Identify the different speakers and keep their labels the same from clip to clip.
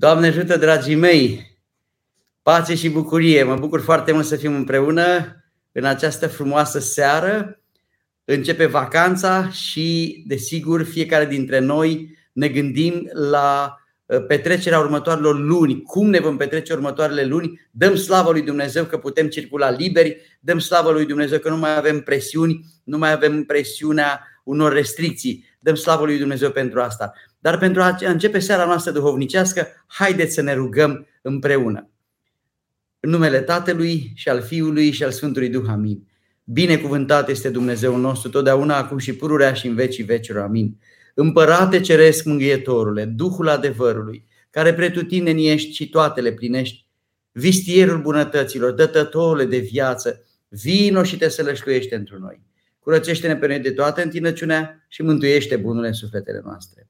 Speaker 1: Doamne ajută, dragii mei! Pace și bucurie! Mă bucur foarte mult să fim împreună în această frumoasă seară. Începe vacanța și, desigur, fiecare dintre noi ne gândim la uh, petrecerea următoarelor luni, cum ne vom petrece următoarele luni, dăm slavă lui Dumnezeu că putem circula liberi, dăm slavă lui Dumnezeu că nu mai avem presiuni, nu mai avem presiunea unor restricții. Dăm slavă lui Dumnezeu pentru asta. Dar pentru a începe seara noastră duhovnicească, haideți să ne rugăm împreună. În numele Tatălui și al Fiului și al Sfântului Duh, amin. Binecuvântat este Dumnezeu nostru, totdeauna, acum și pururea și în vecii vecilor, amin. Împărate ceresc mângâietorule, Duhul adevărului, care pretutindeni ești și toate le plinești, vistierul bunătăților, dătătorule de viață, vino și te sălășluiește într noi. Curățește-ne pe noi de toată întinăciunea și mântuiește bunurile sufletele noastre.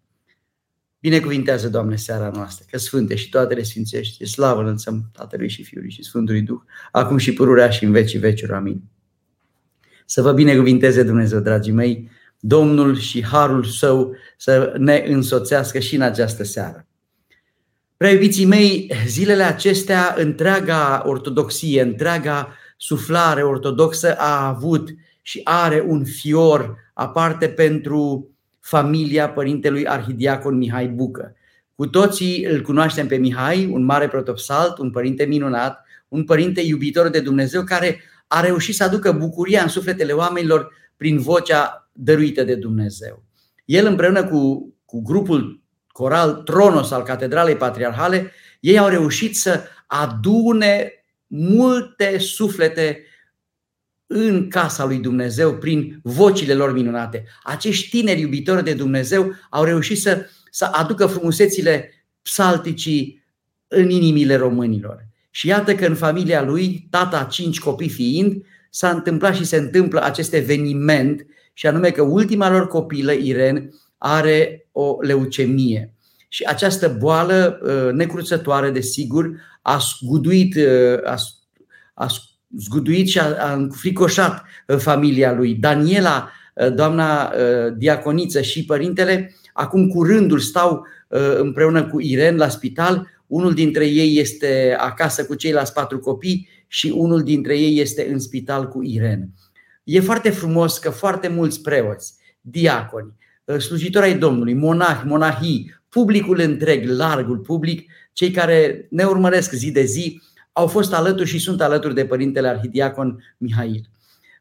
Speaker 1: Binecuvintează, Doamne, seara noastră, că sfânte și toate le sfințești. Slavă înălțăm Tatălui și Fiului și Sfântului Duh, acum și pururea și în vecii vecilor. Amin. Să vă binecuvinteze Dumnezeu, dragii mei, Domnul și Harul Său să ne însoțească și în această seară. Prea iubiții mei, zilele acestea, întreaga ortodoxie, întreaga suflare ortodoxă a avut și are un fior aparte pentru familia părintelui arhidiacon Mihai Bucă. Cu toții îl cunoaștem pe Mihai, un mare protopsalt, un părinte minunat, un părinte iubitor de Dumnezeu care a reușit să aducă bucuria în sufletele oamenilor prin vocea dăruită de Dumnezeu. El împreună cu, cu grupul coral Tronos al Catedralei Patriarhale, ei au reușit să adune multe suflete în casa lui Dumnezeu prin vocile lor minunate. Acești tineri iubitori de Dumnezeu au reușit să, să aducă frumusețile psalticii în inimile românilor. Și iată că în familia lui, tata cinci copii fiind, s-a întâmplat și se întâmplă acest eveniment și anume că ultima lor copilă, Iren, are o leucemie. Și această boală uh, necruțătoare, desigur, a zguduit, uh, a, a zguduit și a, a înfricoșat uh, familia lui. Daniela, uh, doamna uh, diaconiță și părintele, acum cu rândul stau împreună cu Iren la spital. Unul dintre ei este acasă cu ceilalți patru copii și unul dintre ei este în spital cu Iren. E foarte frumos că foarte mulți preoți, diaconi, slujitori ai Domnului, monahi, monahii, publicul întreg, largul public, cei care ne urmăresc zi de zi, au fost alături și sunt alături de Părintele Arhidiacon Mihail.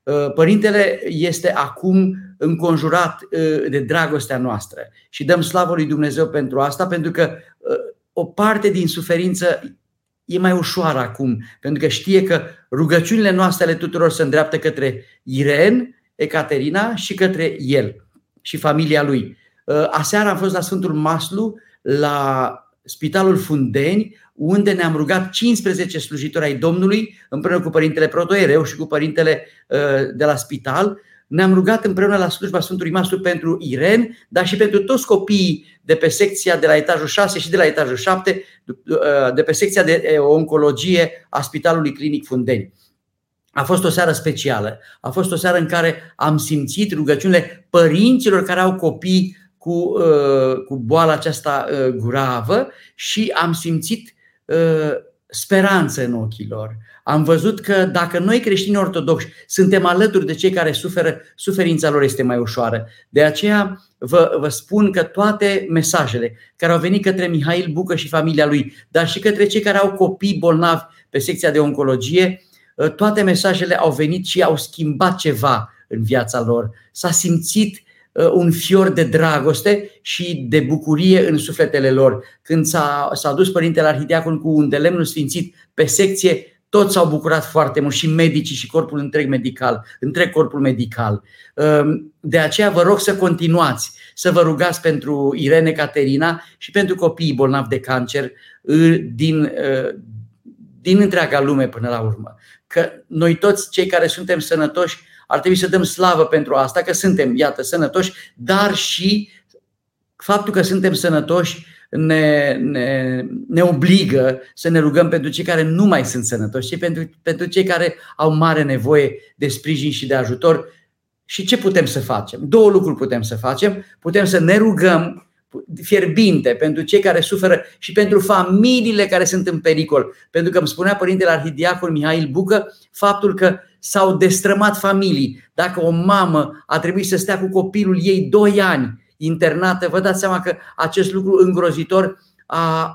Speaker 1: Uh, Părintele este acum înconjurat uh, de dragostea noastră și dăm slavă lui Dumnezeu pentru asta, pentru că uh, o parte din suferință e mai ușoară acum, pentru că știe că rugăciunile noastre ale tuturor se îndreaptă către Iren, Ecaterina și către el și familia lui. Aseară am fost la Sfântul Maslu, la Spitalul Fundeni, unde ne-am rugat 15 slujitori ai Domnului, împreună cu Părintele Protoereu și cu Părintele uh, de la spital, ne-am rugat împreună la slujba Sfântului Mastru pentru Iren, dar și pentru toți copiii de pe secția de la etajul 6 și de la etajul 7, uh, de pe secția de uh, oncologie a Spitalului Clinic Fundeni. A fost o seară specială. A fost o seară în care am simțit rugăciunile părinților care au copii cu, cu boala aceasta gravă și am simțit Uh, speranță în ochii lor. Am văzut că dacă noi creștini ortodoxi suntem alături de cei care suferă, suferința lor este mai ușoară. De aceea vă, vă spun că toate mesajele care au venit către Mihail Bucă și familia lui, dar și către cei care au copii bolnavi pe secția de oncologie, uh, toate mesajele au venit și au schimbat ceva în viața lor. S-a simțit Uh, un fior de dragoste și de bucurie în sufletele lor. Când s-a, s-a dus Părintele Arhidiacon cu un de lemnul sfințit pe secție, toți s-au bucurat foarte mult și medicii și corpul întreg medical, întreg corpul medical. Um, de aceea vă rog să continuați, să vă rugați pentru Irene Caterina și pentru copiii bolnavi de cancer uh, din, uh, din întreaga lume până la urmă. Că noi toți cei care suntem sănătoși ar trebui să dăm slavă pentru asta, că suntem, iată, sănătoși, dar și faptul că suntem sănătoși ne, ne, ne obligă să ne rugăm pentru cei care nu mai sunt sănătoși și pentru, pentru cei care au mare nevoie de sprijin și de ajutor. Și ce putem să facem? Două lucruri putem să facem. Putem să ne rugăm fierbinte pentru cei care suferă și pentru familiile care sunt în pericol. Pentru că îmi spunea Părintele Arhidiacon Mihail Bucă faptul că s-au destrămat familii. Dacă o mamă a trebuit să stea cu copilul ei doi ani internată, vă dați seama că acest lucru îngrozitor a,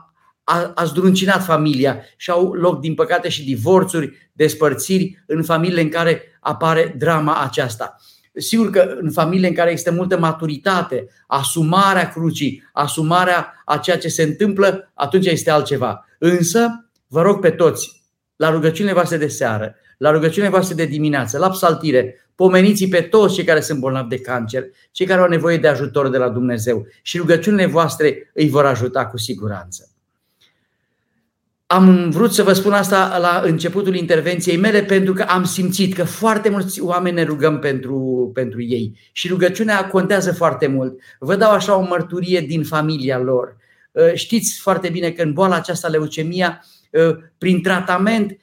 Speaker 1: a, a zdruncinat familia și au loc, din păcate, și divorțuri, despărțiri în familiile în care apare drama aceasta. Sigur că în familiile în care există multă maturitate, asumarea crucii, asumarea a ceea ce se întâmplă, atunci este altceva. Însă, vă rog pe toți, la rugăciunile voastre de seară, la rugăciunile voastre de dimineață, la psaltire, pomeniți pe toți cei care sunt bolnavi de cancer, cei care au nevoie de ajutor de la Dumnezeu și rugăciunile voastre îi vor ajuta cu siguranță. Am vrut să vă spun asta la începutul intervenției mele pentru că am simțit că foarte mulți oameni ne rugăm pentru, pentru ei și rugăciunea contează foarte mult. Vă dau așa o mărturie din familia lor. Uh, știți foarte bine că în boala aceasta, leucemia, uh, prin tratament uh,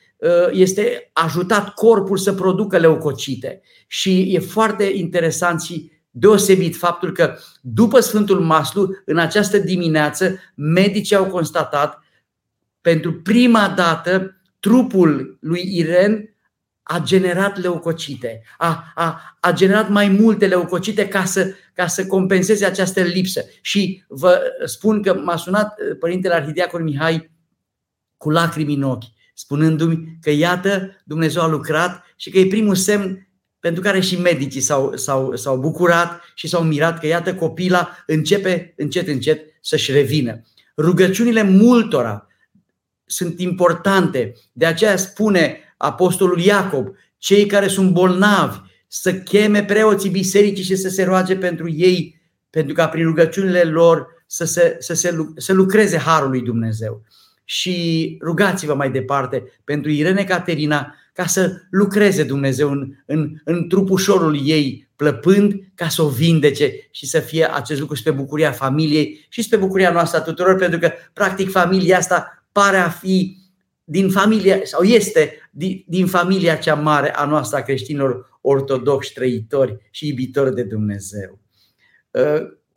Speaker 1: este ajutat corpul să producă leucocite. Și e foarte interesant și deosebit faptul că după Sfântul Maslu, în această dimineață, medicii au constatat pentru prima dată trupul lui Iren a generat leucocite, a, a, a generat mai multe leucocite ca să, ca să compenseze această lipsă. Și vă spun că m-a sunat uh, Părintele Arhidiacon Mihai cu lacrimi în ochi, spunându-mi că iată Dumnezeu a lucrat și că e primul semn pentru care și medicii s-au, s-au, s-au bucurat și s-au mirat că iată copila începe încet încet să-și revină. Rugăciunile multora sunt importante. De aceea spune Apostolul Iacob, cei care sunt bolnavi, să cheme preoții bisericii și să se roage pentru ei, pentru ca prin rugăciunile lor să, se, să, se, să lucreze Harul lui Dumnezeu. Și rugați-vă mai departe pentru Irene Caterina ca să lucreze Dumnezeu în, în, în trupușorul ei, plăpând ca să o vindece și să fie acest lucru spre bucuria familiei și spre bucuria noastră a tuturor, pentru că, practic, familia asta pare a fi din familia, sau este din, din familia cea mare a noastră a creștinilor ortodoxi, trăitori și iubitori de Dumnezeu.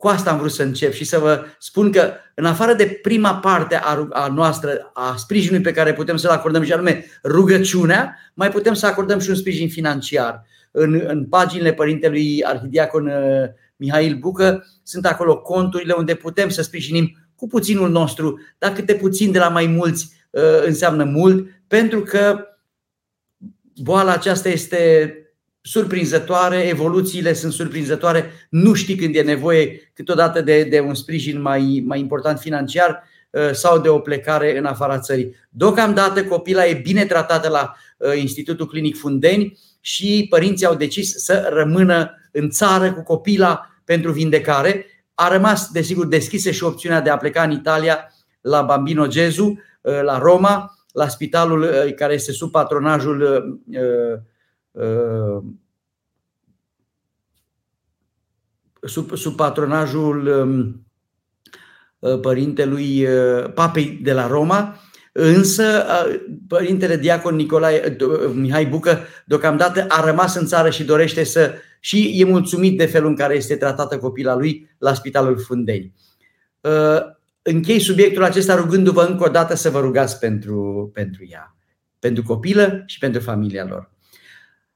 Speaker 1: Uh, cu asta am vrut să încep și să vă spun că în afară de prima parte a, a noastră, a sprijinului pe care putem să-l acordăm și anume rugăciunea, mai putem să acordăm și un sprijin financiar. În, în paginile Părintelui Arhidiacon uh, Mihail Bucă sunt acolo conturile unde putem să sprijinim cu puținul nostru, dar câte puțin de la mai mulți uh, înseamnă mult, pentru că boala aceasta este surprinzătoare, evoluțiile sunt surprinzătoare, nu știi când e nevoie câteodată de, de un sprijin mai, mai important financiar uh, sau de o plecare în afara țării. Deocamdată copila e bine tratată la uh, Institutul Clinic Fundeni și părinții au decis să rămână în țară cu copila pentru vindecare a rămas, desigur, deschisă și opțiunea de a pleca în Italia la Bambino Gesù, uh, la Roma, la spitalul uh, care este sub patronajul uh, sub, sub patronajul um, părintelui papei de la Roma, însă părintele diacon Nicolae Mihai Bucă deocamdată a rămas în țară și dorește să și e mulțumit de felul în care este tratată copila lui la Spitalul Fundeni. Uh, închei subiectul acesta rugându-vă încă o dată să vă rugați pentru, pentru ea, pentru copilă și pentru familia lor.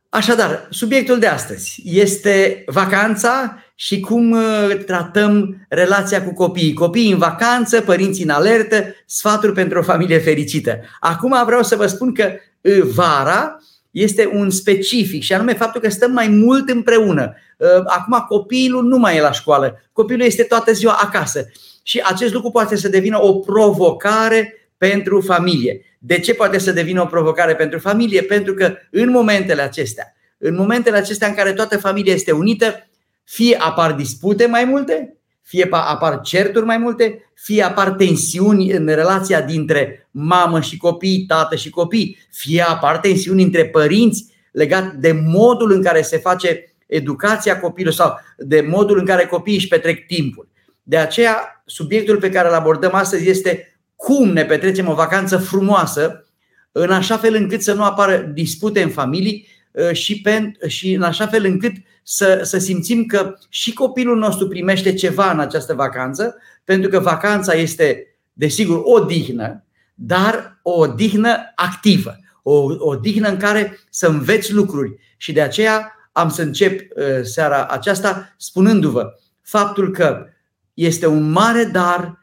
Speaker 1: Așadar, subiectul de astăzi este vacanța și cum uh, tratăm relația cu copiii. Copiii în vacanță, părinții în alertă, sfaturi pentru o familie fericită. Acum vreau să vă spun că uh, vara este un specific și anume faptul că stăm mai mult împreună. Uh, acum copilul nu mai e la școală, copilul este toată ziua acasă și acest lucru poate să devină o provocare pentru familie. De ce poate să devină o provocare pentru familie? Pentru că în momentele acestea, în momentele acestea în care toată familia este unită, fie apar dispute mai multe, fie apar certuri mai multe, fie apar tensiuni în relația dintre mamă și copii, tată și copii, fie apar tensiuni între părinți legat de modul în care se face educația copilului sau de modul în care copiii își petrec timpul. De aceea, subiectul pe care îl abordăm astăzi este cum ne petrecem o vacanță frumoasă, în așa fel încât să nu apară dispute în familii uh, și, pe, și în așa fel încât să, să simțim că și copilul nostru primește ceva în această vacanță, pentru că vacanța este, desigur, o dihnă, dar o odihnă activă, o odihnă în care să înveți lucruri. Și de aceea am să încep uh, seara aceasta spunându-vă faptul că este un mare dar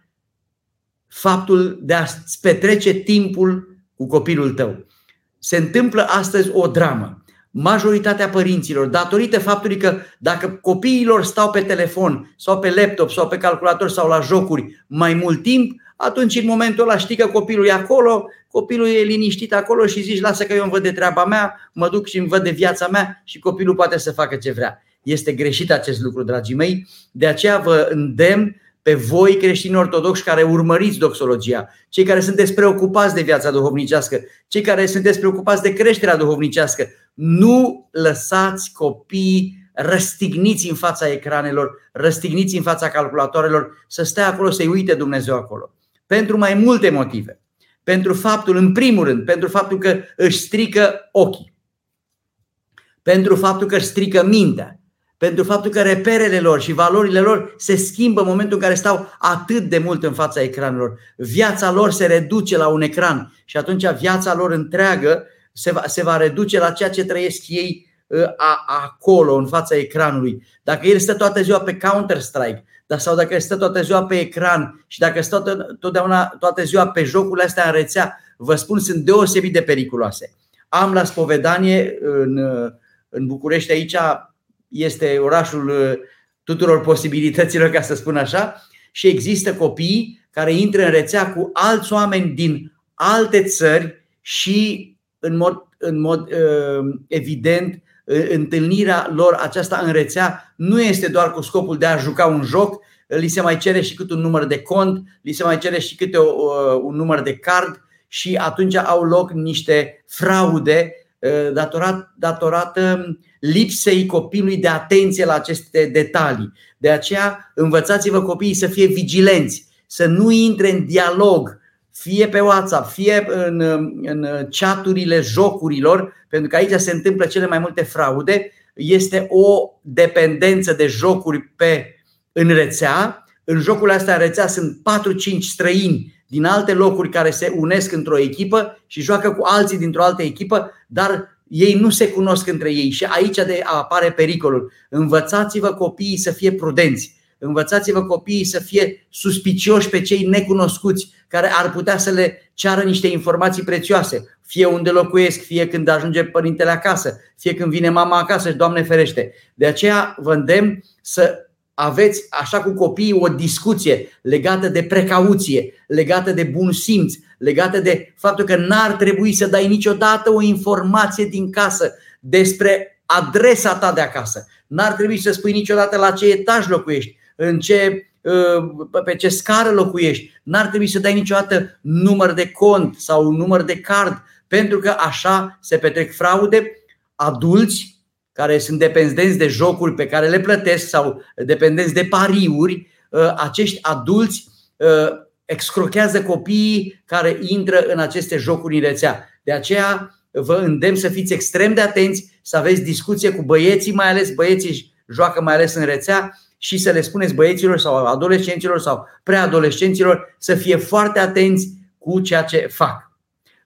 Speaker 1: faptul de a-ți petrece timpul cu copilul tău. Se întâmplă astăzi o dramă. Majoritatea părinților, datorită faptului că dacă copiilor stau pe telefon sau pe laptop sau pe calculator sau la jocuri mai mult timp, atunci în momentul ăla știi că copilul e acolo, copilul e liniștit acolo și zici lasă că eu îmi văd de treaba mea, mă duc și îmi văd de viața mea și copilul poate să facă ce vrea. Este greșit acest lucru, dragii mei, de aceea vă îndemn pe voi creștini ortodoxi care urmăriți doxologia, cei care sunteți preocupați de viața duhovnicească, cei care sunteți preocupați de creșterea duhovnicească, nu lăsați copiii răstigniți în fața ecranelor, răstigniți în fața calculatoarelor, să stea acolo, să-i uite Dumnezeu acolo. Pentru mai multe motive. Pentru faptul, în primul rând, pentru faptul că își strică ochii. Pentru faptul că își strică mintea pentru faptul că reperele lor și valorile lor se schimbă în momentul în care stau atât de mult în fața ecranelor. Viața lor se reduce la un ecran și atunci viața lor întreagă se va, se va reduce la ceea ce trăiesc ei ă, a, acolo, în fața ecranului. Dacă el stă toată ziua pe Counter-Strike, dar sau dacă stă toată ziua pe ecran și dacă stă totdeauna toată ziua pe jocurile astea în rețea, vă spun, sunt deosebit de periculoase. Am la spovedanie în, în București aici este orașul uh, tuturor posibilităților, ca să spun așa, și există copii care intră în rețea cu alți oameni din alte țări și în mod, în mod uh, evident uh, întâlnirea lor aceasta în rețea nu este doar cu scopul de a juca un joc, li se mai cere și câte un număr de cont, li se mai cere și câte o, un număr de card și atunci au loc niște fraude datorat, datorată lipsei copilului de atenție la aceste detalii. De aceea învățați-vă copiii să fie vigilenți, să nu intre în dialog, fie pe WhatsApp, fie în, în chaturile jocurilor, pentru că aici se întâmplă cele mai multe fraude. Este o dependență de jocuri pe, în rețea. În jocurile astea în rețea sunt 4-5 străini din alte locuri care se unesc într-o echipă și joacă cu alții dintr-o altă echipă, dar ei nu se cunosc între ei și aici de apare pericolul. Învățați-vă copiii să fie prudenți. Învățați-vă copiii să fie suspicioși pe cei necunoscuți care ar putea să le ceară niște informații prețioase, fie unde locuiesc, fie când ajunge părintele acasă, fie când vine mama acasă și Doamne ferește. De aceea vă îndemn să aveți, așa cu copiii, o discuție legată de precauție, legată de bun simț, legată de faptul că n-ar trebui să dai niciodată o informație din casă despre adresa ta de acasă. N-ar trebui să spui niciodată la ce etaj locuiești, în ce, uh, pe ce scară locuiești. N-ar trebui să dai niciodată număr de cont sau număr de card, pentru că așa se petrec fraude. Adulți care sunt dependenți de jocuri pe care le plătesc sau dependenți de pariuri, uh, acești adulți uh, excrochează copiii care intră în aceste jocuri în rețea. De aceea vă îndemn să fiți extrem de atenți, să aveți discuție cu băieții, mai ales băieții joacă mai ales în rețea și să le spuneți băieților sau adolescenților sau preadolescenților să fie foarte atenți cu ceea ce fac.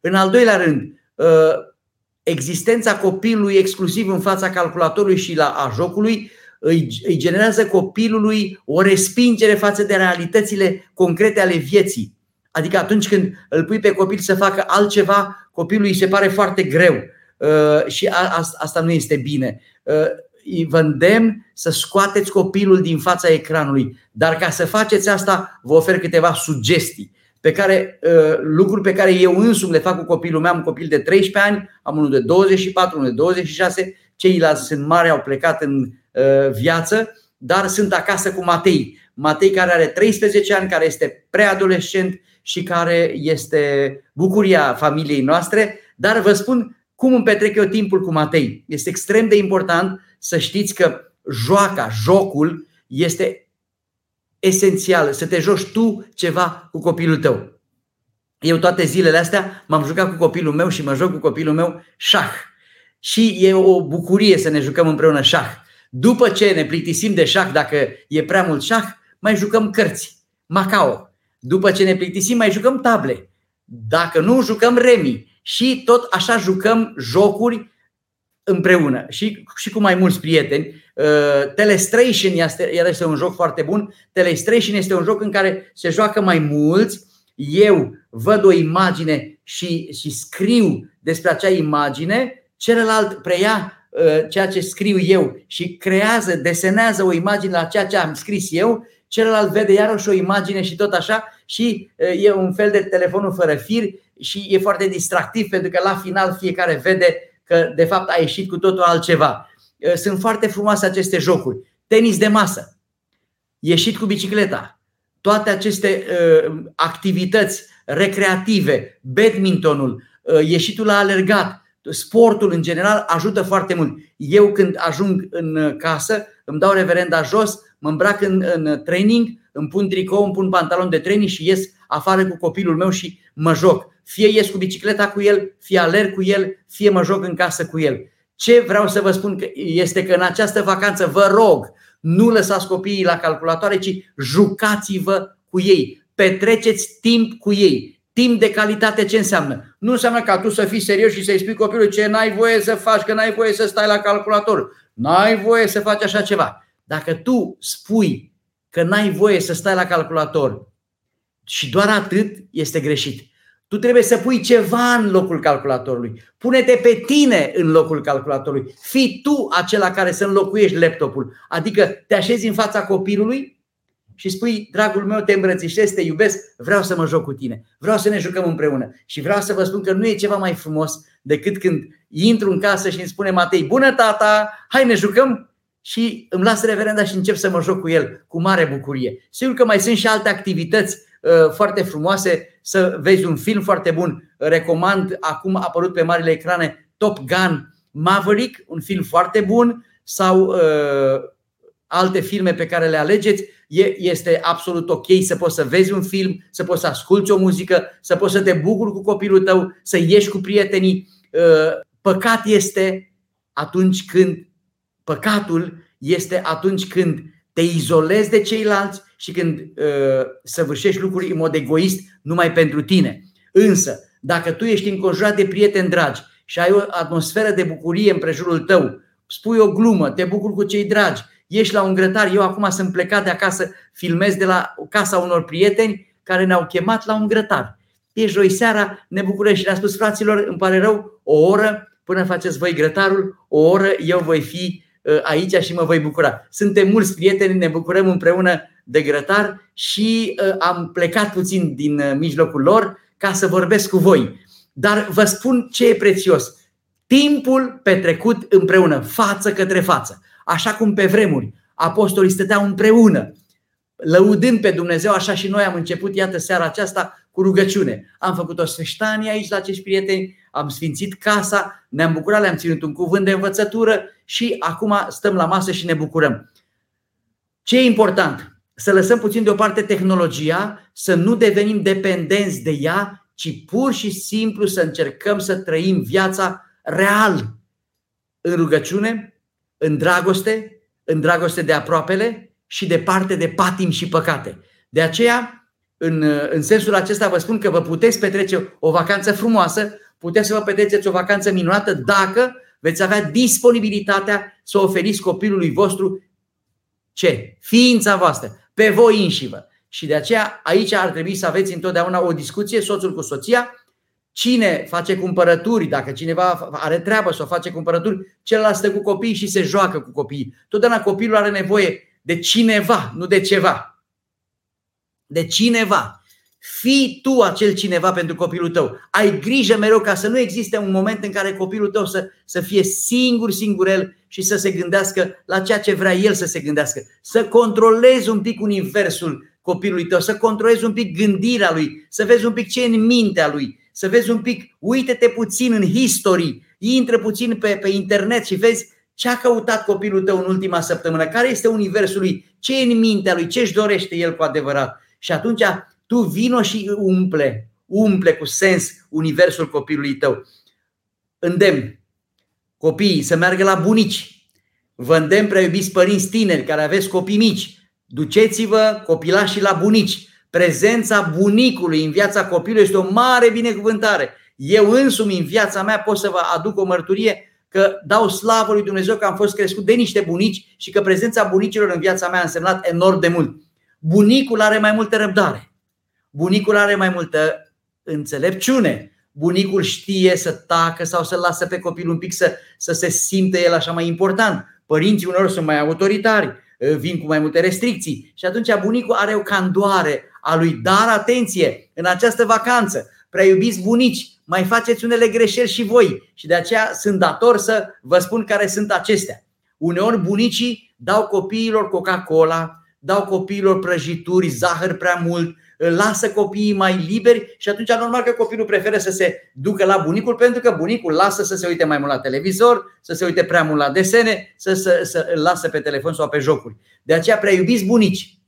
Speaker 1: În al doilea rând, uh, existența copilului exclusiv în fața calculatorului și la, a jocului îi, îi generează copilului o respingere față de realitățile concrete ale vieții. Adică atunci când îl pui pe copil să facă altceva, copilul îi se pare foarte greu uh, și a, a, asta nu este bine. Uh, vă îndemn să scoateți copilul din fața ecranului, dar ca să faceți asta, vă ofer câteva sugestii pe care, uh, lucruri pe care eu însumi le fac cu copilul meu. Am un copil de 13 ani, am unul de 24, unul de 26, ceilalți sunt mari, au plecat în uh, viață, dar sunt acasă cu Matei. Matei care are 13 ani, care este preadolescent și care este bucuria familiei noastre, dar vă spun cum îmi petrec eu timpul cu Matei. Este extrem de important să știți că joaca, jocul este esențială, să te joci tu ceva cu copilul tău. Eu toate zilele astea m-am jucat cu copilul meu și mă joc cu copilul meu șah. Și e o bucurie să ne jucăm împreună șah. După ce ne plictisim de șah, dacă e prea mult șah, mai jucăm cărți. Macao. După ce ne plictisim, mai jucăm table. Dacă nu, jucăm remi. Și tot așa jucăm jocuri împreună și, și cu mai mulți prieteni. Uh, Telestration este, este un joc foarte bun. Telestration este un joc în care se joacă mai mulți. Eu văd o imagine și, și scriu despre acea imagine, celălalt preia uh, ceea ce scriu eu și creează, desenează o imagine la ceea ce am scris eu, celălalt vede iarăși o imagine și tot așa și uh, e un fel de telefonul fără fir și e foarte distractiv pentru că la final fiecare vede că de fapt a ieșit cu totul altceva. Uh, sunt foarte frumoase aceste jocuri. Tenis de masă, ieșit cu bicicleta, toate aceste uh, activități recreative, badmintonul, uh, ieșitul la alergat, sportul în general ajută foarte mult. Eu când ajung în casă, îmi dau reverenda jos, mă îmbrac în, în training, îmi pun tricou, îmi pun pantalon de training și ies afară cu copilul meu și mă joc. Fie ies cu bicicleta cu el, fie alerg cu el, fie mă joc în casă cu el. Ce vreau să vă spun este că în această vacanță vă rog, nu lăsați copiii la calculatoare, ci jucați-vă cu ei. Petreceți timp cu ei. Timp de calitate ce înseamnă? Nu înseamnă ca tu să fii serios și să-i spui copilului ce n-ai voie să faci, că n-ai voie să stai la calculator. N-ai voie să faci așa ceva. Dacă tu spui că n-ai voie să stai la calculator și doar atât, este greșit. Tu trebuie să pui ceva în locul calculatorului. Pune-te pe tine în locul calculatorului. Fii tu acela care să înlocuiești laptopul. Adică te așezi în fața copilului și spui, dragul meu, te îmbrățișez, te iubesc, vreau să mă joc cu tine, vreau să ne jucăm împreună. Și vreau să vă spun că nu e ceva mai frumos decât când intru în casă și îmi spune Matei, bună tata, hai ne jucăm și îmi las reverenda și încep să mă joc cu el cu mare bucurie. Sigur că mai sunt și alte activități uh, foarte frumoase, să vezi un film foarte bun. Recomand, acum a apărut pe marile ecrane Top Gun Maverick, un film foarte bun, sau uh, alte filme pe care le alegeți este absolut ok să poți să vezi un film, să poți să asculți o muzică, să poți să te bucuri cu copilul tău, să ieși cu prietenii. Uh, păcat este atunci când păcatul este atunci când te izolezi de ceilalți și când uh, săvârșești lucruri în mod egoist numai pentru tine. Însă, dacă tu ești înconjurat de prieteni dragi și ai o atmosferă de bucurie în prejurul tău, spui o glumă, te bucuri cu cei dragi, ești la un grătar, eu acum sunt plecat de acasă, filmez de la casa unor prieteni care ne-au chemat la un grătar. E joi seara, ne bucurăm și le-am spus fraților, îmi pare rău, o oră până faceți voi grătarul, o oră eu voi fi uh, aici și mă voi bucura. Suntem mulți prieteni, ne bucurăm împreună de grătar și uh, am plecat puțin din uh, mijlocul lor ca să vorbesc cu voi. Dar vă spun ce e prețios. Timpul petrecut împreună, față către față așa cum pe vremuri apostolii stăteau împreună, lăudând pe Dumnezeu, așa și noi am început, iată, seara aceasta cu rugăciune. Am făcut o sfârștanie aici la acești prieteni, am sfințit casa, ne-am bucurat, le-am ținut un cuvânt de învățătură și acum stăm la masă și ne bucurăm. Ce e important? Să lăsăm puțin deoparte tehnologia, să nu devenim dependenți de ea, ci pur și simplu să încercăm să trăim viața real în rugăciune, în dragoste, în dragoste de aproapele și departe de patim și păcate. De aceea, în, în sensul acesta vă spun că vă puteți petrece o vacanță frumoasă, puteți să vă petreceți o vacanță minunată dacă veți avea disponibilitatea să oferiți copilului vostru ce? Ființa voastră, pe voi înșivă. Și de aceea aici ar trebui să aveți întotdeauna o discuție, soțul cu soția, Cine face cumpărături, dacă cineva are treabă să o face cumpărături, celălalt stă cu copiii și se joacă cu copiii. Totdeauna copilul are nevoie de cineva, nu de ceva. De cineva. Fii tu acel cineva pentru copilul tău. Ai grijă mereu ca să nu existe un moment în care copilul tău să, să fie singur, singurel și să se gândească la ceea ce vrea el să se gândească. Să controlezi un pic universul copilului tău, să controlezi un pic gândirea lui, să vezi un pic ce e în mintea lui, să vezi un pic, uite-te puțin în history, intră puțin pe, pe internet și vezi ce a căutat copilul tău în ultima săptămână, care este universul lui, ce e în mintea lui, ce își dorește el cu adevărat. Și atunci tu vino și umple, umple cu sens universul copilului tău. Îndemn copiii să meargă la bunici. Vă îndemn, prea iubiți părinți tineri care aveți copii mici, duceți-vă copilașii la bunici Prezența bunicului în viața copilului este o mare binecuvântare. Eu însumi în viața mea pot să vă aduc o mărturie că dau slavă lui Dumnezeu că am fost crescut de niște bunici și că prezența bunicilor în viața mea a însemnat enorm de mult. Bunicul are mai multă răbdare. Bunicul are mai multă înțelepciune. Bunicul știe să tacă sau să lasă pe copil un pic să, să se simte el așa mai important. Părinții uneori sunt mai autoritari, vin cu mai multe restricții și atunci bunicul are o candoare a lui. Dar atenție, în această vacanță, prea iubiți bunici, mai faceți unele greșeli și voi și de aceea sunt dator să vă spun care sunt acestea. Uneori bunicii dau copiilor Coca-Cola, dau copiilor prăjituri, zahăr prea mult, lasă copiii mai liberi și atunci normal că copilul preferă să se ducă la bunicul pentru că bunicul lasă să se uite mai mult la televizor, să se uite prea mult la desene, să, să, să îl lasă pe telefon sau pe jocuri. De aceea prea iubiți bunici.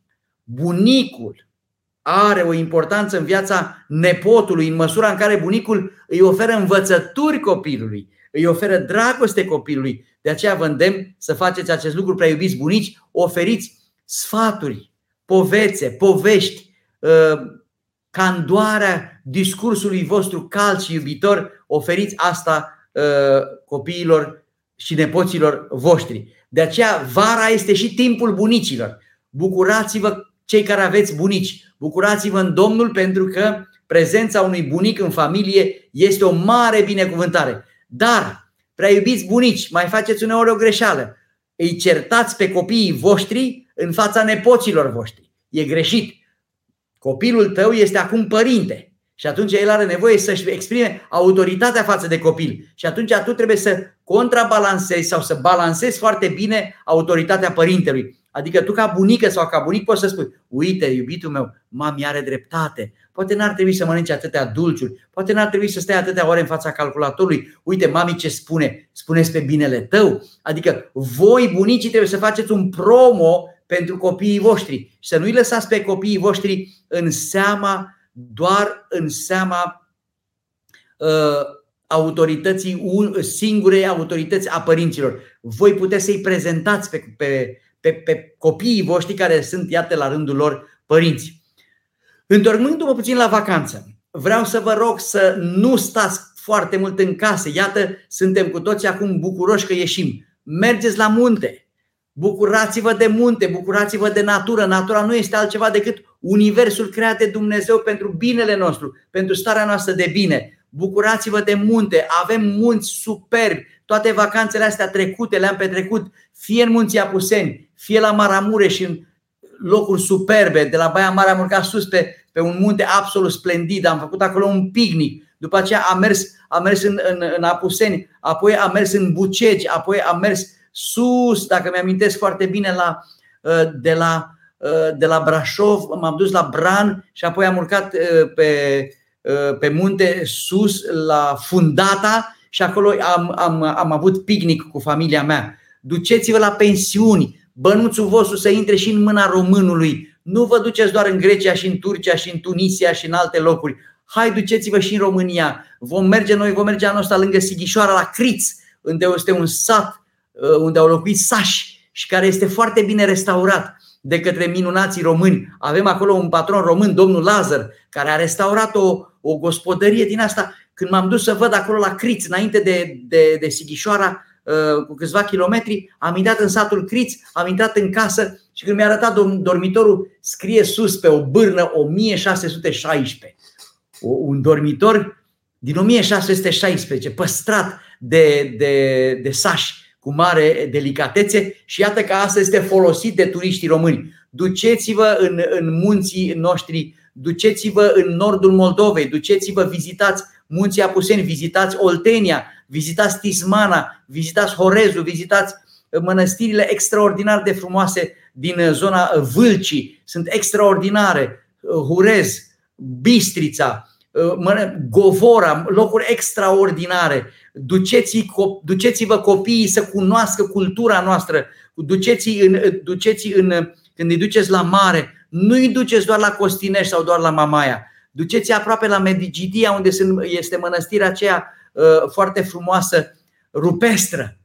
Speaker 1: Bunicul are o importanță în viața nepotului în măsura în care bunicul îi oferă învățături copilului, îi oferă dragoste copilului. De aceea vă îndemn să faceți acest lucru, prea iubiți bunici, oferiți sfaturi, povețe, povești, uh, candoarea discursului vostru cald și iubitor, oferiți asta uh, copiilor și nepoților voștri. De aceea vara este și timpul bunicilor. Bucurați-vă cei care aveți bunici, bucurați-vă în Domnul pentru că prezența unui bunic în familie este o mare binecuvântare. Dar, prea iubiți bunici, mai faceți uneori o greșeală. Îi certați pe copiii voștri în fața nepoților voștri. E greșit. Copilul tău este acum părinte și atunci el are nevoie să-și exprime autoritatea față de copil. Și atunci tu trebuie să contrabalancezi sau să balancezi foarte bine autoritatea părintelui. Adică tu ca bunică sau ca bunic poți să spui Uite, iubitul meu, mami are dreptate Poate n-ar trebui să mănânci atâtea dulciuri Poate n-ar trebui să stai atâtea ore în fața calculatorului Uite, mami ce spune? Spuneți pe binele tău Adică voi, bunicii, trebuie să faceți un promo pentru copiii voștri și să nu-i lăsați pe copiii voștri în seama, doar în seama uh, autorității, singurei autorități a părinților. Voi puteți să-i prezentați pe, pe, pe, pe copiii voștri care sunt, iată, la rândul lor părinți. Întorcându-mă puțin la vacanță, vreau să vă rog să nu stați foarte mult în casă. Iată, suntem cu toții acum bucuroși că ieșim. Mergeți la munte, bucurați-vă de munte, bucurați-vă de natură. Natura nu este altceva decât universul creat de Dumnezeu pentru binele nostru, pentru starea noastră de bine. Bucurați-vă de munte, avem munți superbi, toate vacanțele astea trecute le-am petrecut fie în munții Apuseni, fie la Maramureș și în locuri superbe. De la Baia Mare am urcat sus pe, pe un munte absolut splendid, am făcut acolo un picnic. După aceea am mers, am mers în, în, în Apuseni, apoi am mers în Bucegi, apoi am mers sus, dacă mi-amintesc foarte bine, la, uh, de, la, uh, de la Brașov, m-am dus la Bran și apoi am urcat uh, pe, pe munte sus la Fundata și acolo am, am, am avut picnic cu familia mea. Duceți-vă la pensiuni, bănuțul vostru să intre și în mâna românului. Nu vă duceți doar în Grecia și în Turcia și în Tunisia și în alte locuri. Hai, duceți-vă și în România. Vom merge noi, vom merge anul ăsta lângă Sighișoara, la Criț, unde este un sat uh, unde au locuit sași și care este foarte bine restaurat de către minunații români. Avem acolo un patron român, domnul Lazar, care a restaurat o, o gospodărie din asta. Când m-am dus să văd acolo la Criț, înainte de, de, de Sighișoara, Uh, cu câțiva kilometri, am intrat în satul Criț, am intrat în casă și când mi-a arătat dormitorul, scrie sus pe o bârnă 1616. Un dormitor din 1616, păstrat de, de, de sași cu mare delicatețe și iată că asta este folosit de turiștii români. Duceți-vă în, în munții noștri, duceți-vă în nordul Moldovei, duceți-vă, vizitați munții Apuseni, vizitați Oltenia, vizitați Tismana, vizitați Horezul, vizitați uh, mănăstirile extraordinar de frumoase din uh, zona uh, Vâlcii, sunt extraordinare, Hurez, Bistrița, Govora, locuri extraordinare. Duceți-vă copiii să cunoască cultura noastră, duceți în, duceți în, când îi duceți la mare, nu îi duceți doar la Costinești sau doar la Mamaia, duceți aproape la Medigidia, unde este mănăstirea aceea Uh, foarte frumoasă, rupestră,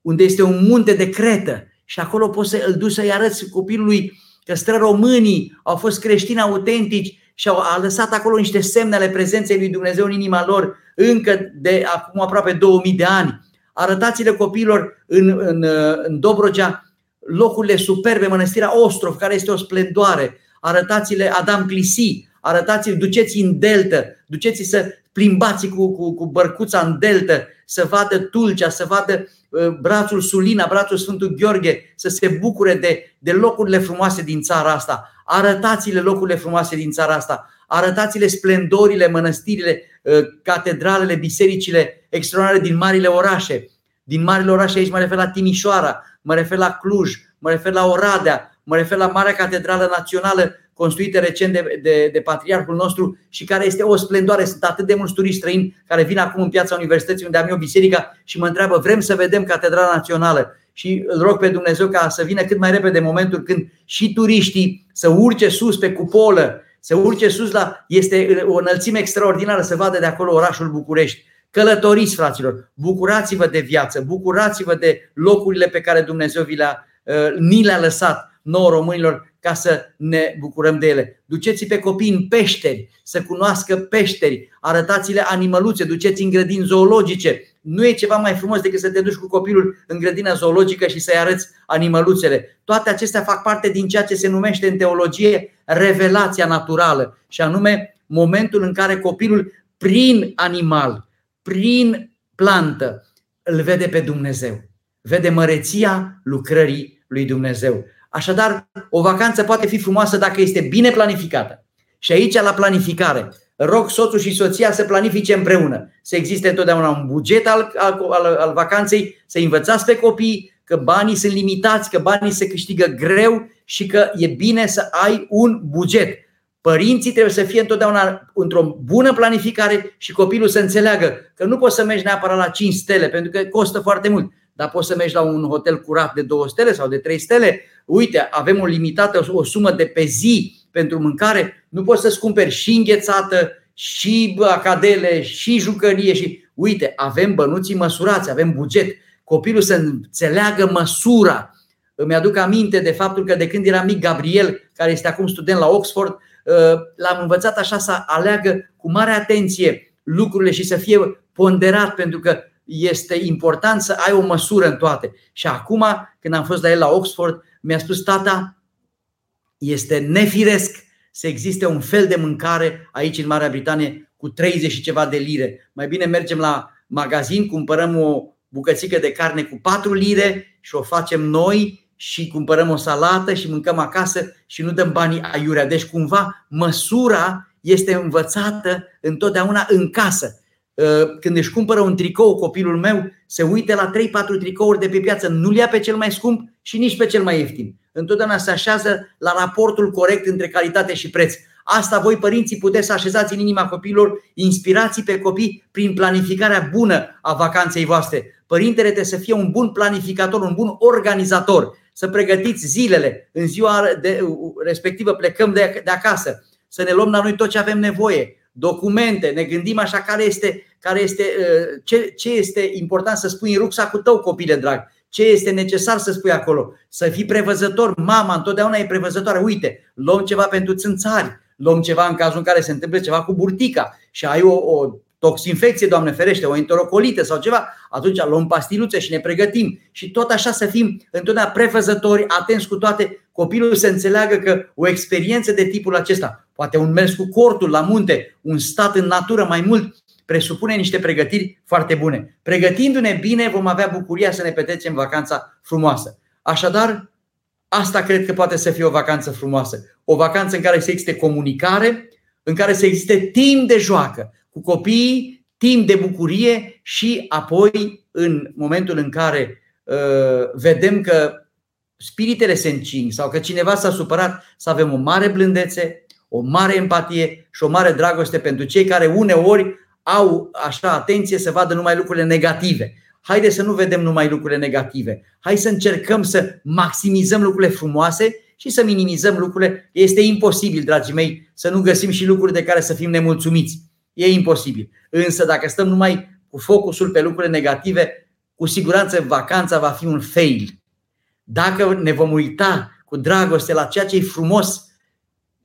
Speaker 1: unde este un munte de cretă. Și acolo poți să îl duci să-i arăți copilului că străromânii au fost creștini autentici și au a lăsat acolo niște semne ale prezenței lui Dumnezeu în inima lor încă de acum aproape 2000 de ani. Arătați-le copiilor în, în, în Dobrogea locurile superbe, mănăstirea Ostrov, care este o splendoare. Arătați-le Adam Clisi, arătați-le, duceți în deltă, duceți să plimbați cu, cu, cu bărcuța în deltă, să vadă Tulcea, să vadă uh, brațul Sulina, brațul Sfântul Gheorghe, să se bucure de, de locurile frumoase din țara asta. Arătați-le locurile frumoase din țara asta. Arătați-le splendorile, mănăstirile, uh, catedralele, bisericile extraordinare din marile orașe. Din marile orașe aici mă refer la Timișoara, mă refer la Cluj, mă refer la Oradea, mă refer la Marea Catedrală Națională construită recent de, de, de patriarhul nostru și care este o splendoare. Sunt atât de mulți turiști străini care vin acum în piața Universității unde am eu biserica și mă întreabă, vrem să vedem Catedrala Națională și îl rog pe Dumnezeu ca să vină cât mai repede momentul când și turiștii să urce sus pe cupolă, să urce sus la. Este o înălțime extraordinară să vadă de acolo orașul București. Călătoriți, fraților, bucurați-vă de viață, bucurați-vă de locurile pe care Dumnezeu vi le-a, uh, ni le-a lăsat nouă românilor ca să ne bucurăm de ele. Duceți pe copii în peșteri, să cunoască peșteri, arătați-le animăluțe, duceți în grădini zoologice. Nu e ceva mai frumos decât să te duci cu copilul în grădina zoologică și să-i arăți animăluțele. Toate acestea fac parte din ceea ce se numește în teologie revelația naturală, și anume momentul în care copilul, prin animal, prin plantă, îl vede pe Dumnezeu. Vede măreția lucrării lui Dumnezeu. Așadar, o vacanță poate fi frumoasă dacă este bine planificată. Și aici, la planificare, rog soțul și soția să planifice împreună. Să existe întotdeauna un buget al, al, al, al vacanței, să învățați pe copii că banii sunt limitați, că banii se câștigă greu și că e bine să ai un buget. Părinții trebuie să fie întotdeauna într-o bună planificare și copilul să înțeleagă că nu poți să mergi neapărat la 5 stele pentru că costă foarte mult, dar poți să mergi la un hotel curat de 2 stele sau de 3 stele. Uite, avem o limitată, o sumă de pe zi pentru mâncare, nu poți să-ți cumperi și înghețată, și acadele, și jucărie și uite, avem bănuții măsurați, avem buget. Copilul să înțeleagă măsura. Îmi aduc aminte de faptul că de când era mic Gabriel, care este acum student la Oxford, Uh, l-am învățat așa să aleagă cu mare atenție lucrurile și să fie ponderat pentru că este important să ai o măsură în toate. Și acum, când am fost la el la Oxford, mi-a spus tata, este nefiresc să existe un fel de mâncare aici în Marea Britanie cu 30 și ceva de lire. Mai bine mergem la magazin, cumpărăm o bucățică de carne cu 4 lire și o facem noi și cumpărăm o salată și mâncăm acasă și nu dăm banii aiurea. Deci cumva măsura este învățată întotdeauna în casă. Uh, când își cumpără un tricou, copilul meu se uite la 3-4 tricouri de pe piață, nu-l ia pe cel mai scump și nici pe cel mai ieftin. Întotdeauna se așează la raportul corect între calitate și preț. Asta voi, părinții, puteți să așezați în inima copiilor, inspirații pe copii prin planificarea bună a vacanței voastre. Părintele trebuie să fie un bun planificator, un bun organizator să pregătiți zilele. În ziua de, respectivă plecăm de, de acasă, să ne luăm la noi tot ce avem nevoie, documente, ne gândim așa care este, care este uh, ce, ce este important să spui în rucsacul tău, copile drag, ce este necesar să spui acolo, să fii prevăzător, mama întotdeauna e prevăzătoare, uite, luăm ceva pentru țânțari, luăm ceva în cazul în care se întâmplă ceva cu burtica și ai o, o toxinfecție, Doamne ferește, o enterocolită sau ceva, atunci luăm pastiluțe și ne pregătim. Și tot așa să fim întotdeauna prefăzători, atenți cu toate, copilul să înțeleagă că o experiență de tipul acesta, poate un mers cu cortul la munte, un stat în natură mai mult, presupune niște pregătiri foarte bune. Pregătindu-ne bine, vom avea bucuria să ne petrecem vacanța frumoasă. Așadar, asta cred că poate să fie o vacanță frumoasă. O vacanță în care să existe comunicare, în care să existe timp de joacă, cu copiii, timp de bucurie și apoi în momentul în care uh, vedem că spiritele se încing sau că cineva s-a supărat, să avem o mare blândețe, o mare empatie și o mare dragoste pentru cei care uneori au așa atenție să vadă numai lucrurile negative. Haide să nu vedem numai lucrurile negative. Hai să încercăm să maximizăm lucrurile frumoase și să minimizăm lucrurile. Este imposibil, dragii mei, să nu găsim și lucruri de care să fim nemulțumiți. E imposibil. Însă dacă stăm numai cu focusul pe lucrurile negative, cu siguranță vacanța va fi un fail. Dacă ne vom uita cu dragoste la ceea ce e frumos,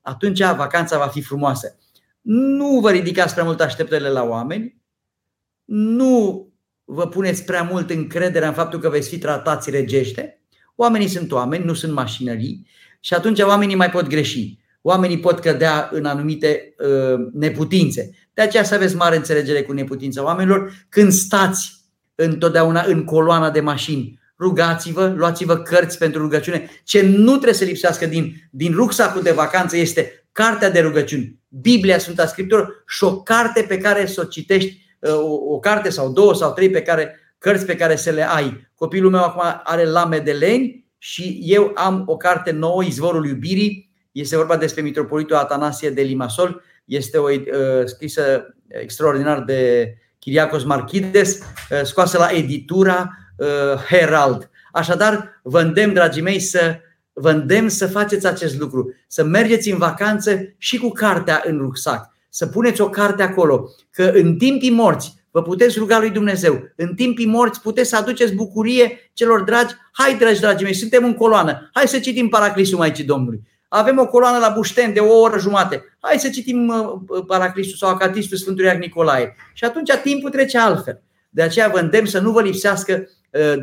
Speaker 1: atunci vacanța va fi frumoasă. Nu vă ridicați prea mult așteptările la oameni, nu vă puneți prea mult încrederea în faptul că veți fi tratați regește. Oamenii sunt oameni, nu sunt mașinării și atunci oamenii mai pot greși. Oamenii pot cădea în anumite uh, neputințe. De aceea să aveți mare înțelegere cu neputința oamenilor. Când stați întotdeauna în coloana de mașini, rugați-vă, luați-vă cărți pentru rugăciune. Ce nu trebuie să lipsească din, din rucsacul de vacanță este cartea de rugăciuni, Biblia, Sfânta Scriptură și o carte pe care să o citești, uh, o, o carte sau două sau trei pe care, cărți pe care să le ai. Copilul meu acum are lame de leni și eu am o carte nouă, Izvorul iubirii. Este vorba despre Mitropolitul Atanasie de Limasol. Este o uh, scrisă extraordinar de Chiriacos Marchides, uh, scoasă la editura uh, Herald. Așadar, vă îndemn, dragii mei, să vă îndemn să faceți acest lucru, să mergeți în vacanță și cu cartea în rucsac, să puneți o carte acolo, că în timpii morți vă puteți ruga lui Dumnezeu, în timpii morți puteți să aduceți bucurie celor dragi. Hai, dragi, dragii mei, suntem în coloană, hai să citim Paraclisul Maicii Domnului. Avem o coloană la Bușten de o oră jumate. Hai să citim uh, Paraclisul sau Acatistul Sfântului Iac Nicolae. Și atunci timpul trece altfel. De aceea vă îndemn să nu vă lipsească uh,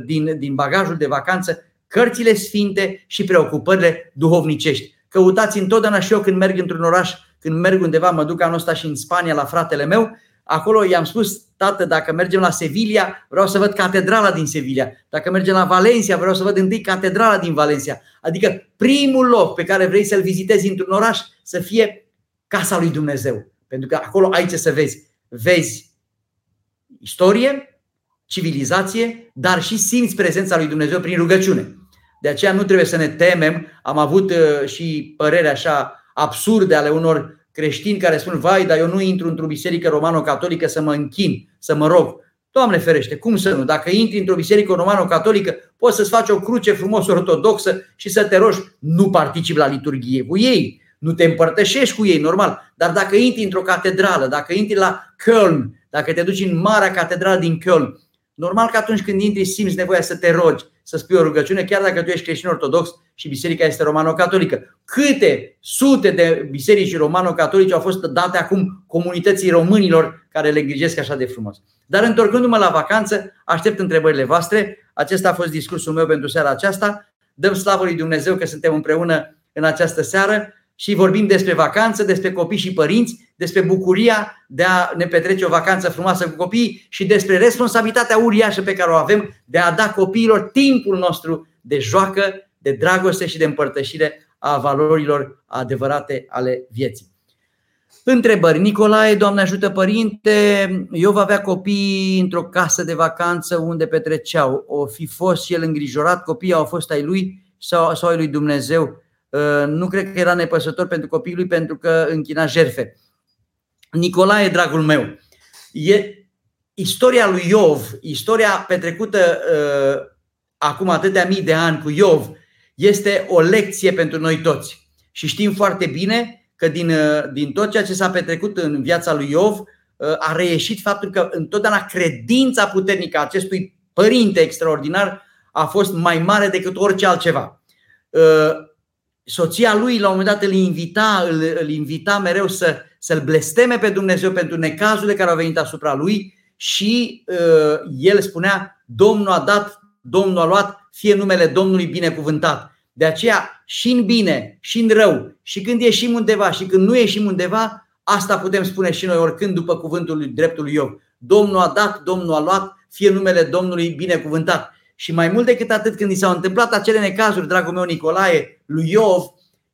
Speaker 1: din, din bagajul de vacanță cărțile sfinte și preocupările duhovnicești. Căutați întotdeauna și eu când merg într-un oraș, când merg undeva, mă duc anul ăsta și în Spania la fratele meu, acolo i-am spus, tată, dacă mergem la Sevilla, vreau să văd catedrala din Sevilla. Dacă mergem la Valencia, vreau să văd întâi catedrala din Valencia. Adică primul loc pe care vrei să-l vizitezi într-un oraș să fie casa lui Dumnezeu. Pentru că acolo ai ce să vezi. Vezi istorie, civilizație, dar și simți prezența lui Dumnezeu prin rugăciune. De aceea nu trebuie să ne temem. Am avut uh, și păreri așa absurde ale unor creștini care spun, vai, dar eu nu intru într-o biserică romano-catolică să mă închin, să mă rog. Doamne ferește, cum să nu? Dacă intri într-o biserică romano-catolică, poți să-ți faci o cruce frumos ortodoxă și să te rogi. Nu participi la liturghie cu ei, nu te împărtășești cu ei, normal. Dar dacă intri într-o catedrală, dacă intri la Köln, dacă te duci în marea catedrală din Köln, normal că atunci când intri simți nevoia să te rogi, să spui o rugăciune, chiar dacă tu ești creștin ortodox și biserica este romano-catolică. Câte sute de biserici romano-catolice au fost date acum comunității românilor care le îngrijesc așa de frumos. Dar întorcându-mă la vacanță, aștept întrebările voastre. Acesta a fost discursul meu pentru seara aceasta. Dăm slavă lui Dumnezeu că suntem împreună în această seară și vorbim despre vacanță, despre copii și părinți, despre bucuria de a ne petrece o vacanță frumoasă cu copiii și despre responsabilitatea uriașă pe care o avem de a da copiilor timpul nostru de joacă, de dragoste și de împărtășire a valorilor adevărate ale vieții. Întrebări. Nicolae, Doamne ajută părinte, eu vă avea copii într-o casă de vacanță unde petreceau. O fi fost el îngrijorat, copiii au fost ai lui sau, sau ai lui Dumnezeu? Uh, nu cred că era nepăsător pentru copiii lui pentru că închina jerfe. Nicolae, dragul meu, e istoria lui Iov, istoria petrecută uh, acum atâtea mii de ani cu Iov, este o lecție pentru noi toți. Și știm foarte bine că din, uh, din tot ceea ce s-a petrecut în viața lui Iov, uh, a reieșit faptul că întotdeauna credința puternică a acestui părinte extraordinar a fost mai mare decât orice altceva. Uh, soția lui la un moment dat îl invita, îl, îl invita mereu să, să-l blesteme pe Dumnezeu pentru necazurile care au venit asupra lui și uh, el spunea, Domnul a dat, Domnul a luat, fie numele Domnului binecuvântat. De aceea și în bine, și în rău, și când ieșim undeva, și când nu ieșim undeva, asta putem spune și noi oricând după cuvântul lui dreptul lui Iov. Domnul a dat, Domnul a luat, fie numele Domnului binecuvântat. Și mai mult decât atât, când i s-au întâmplat acele necazuri, dragul meu Nicolae, lui Iov,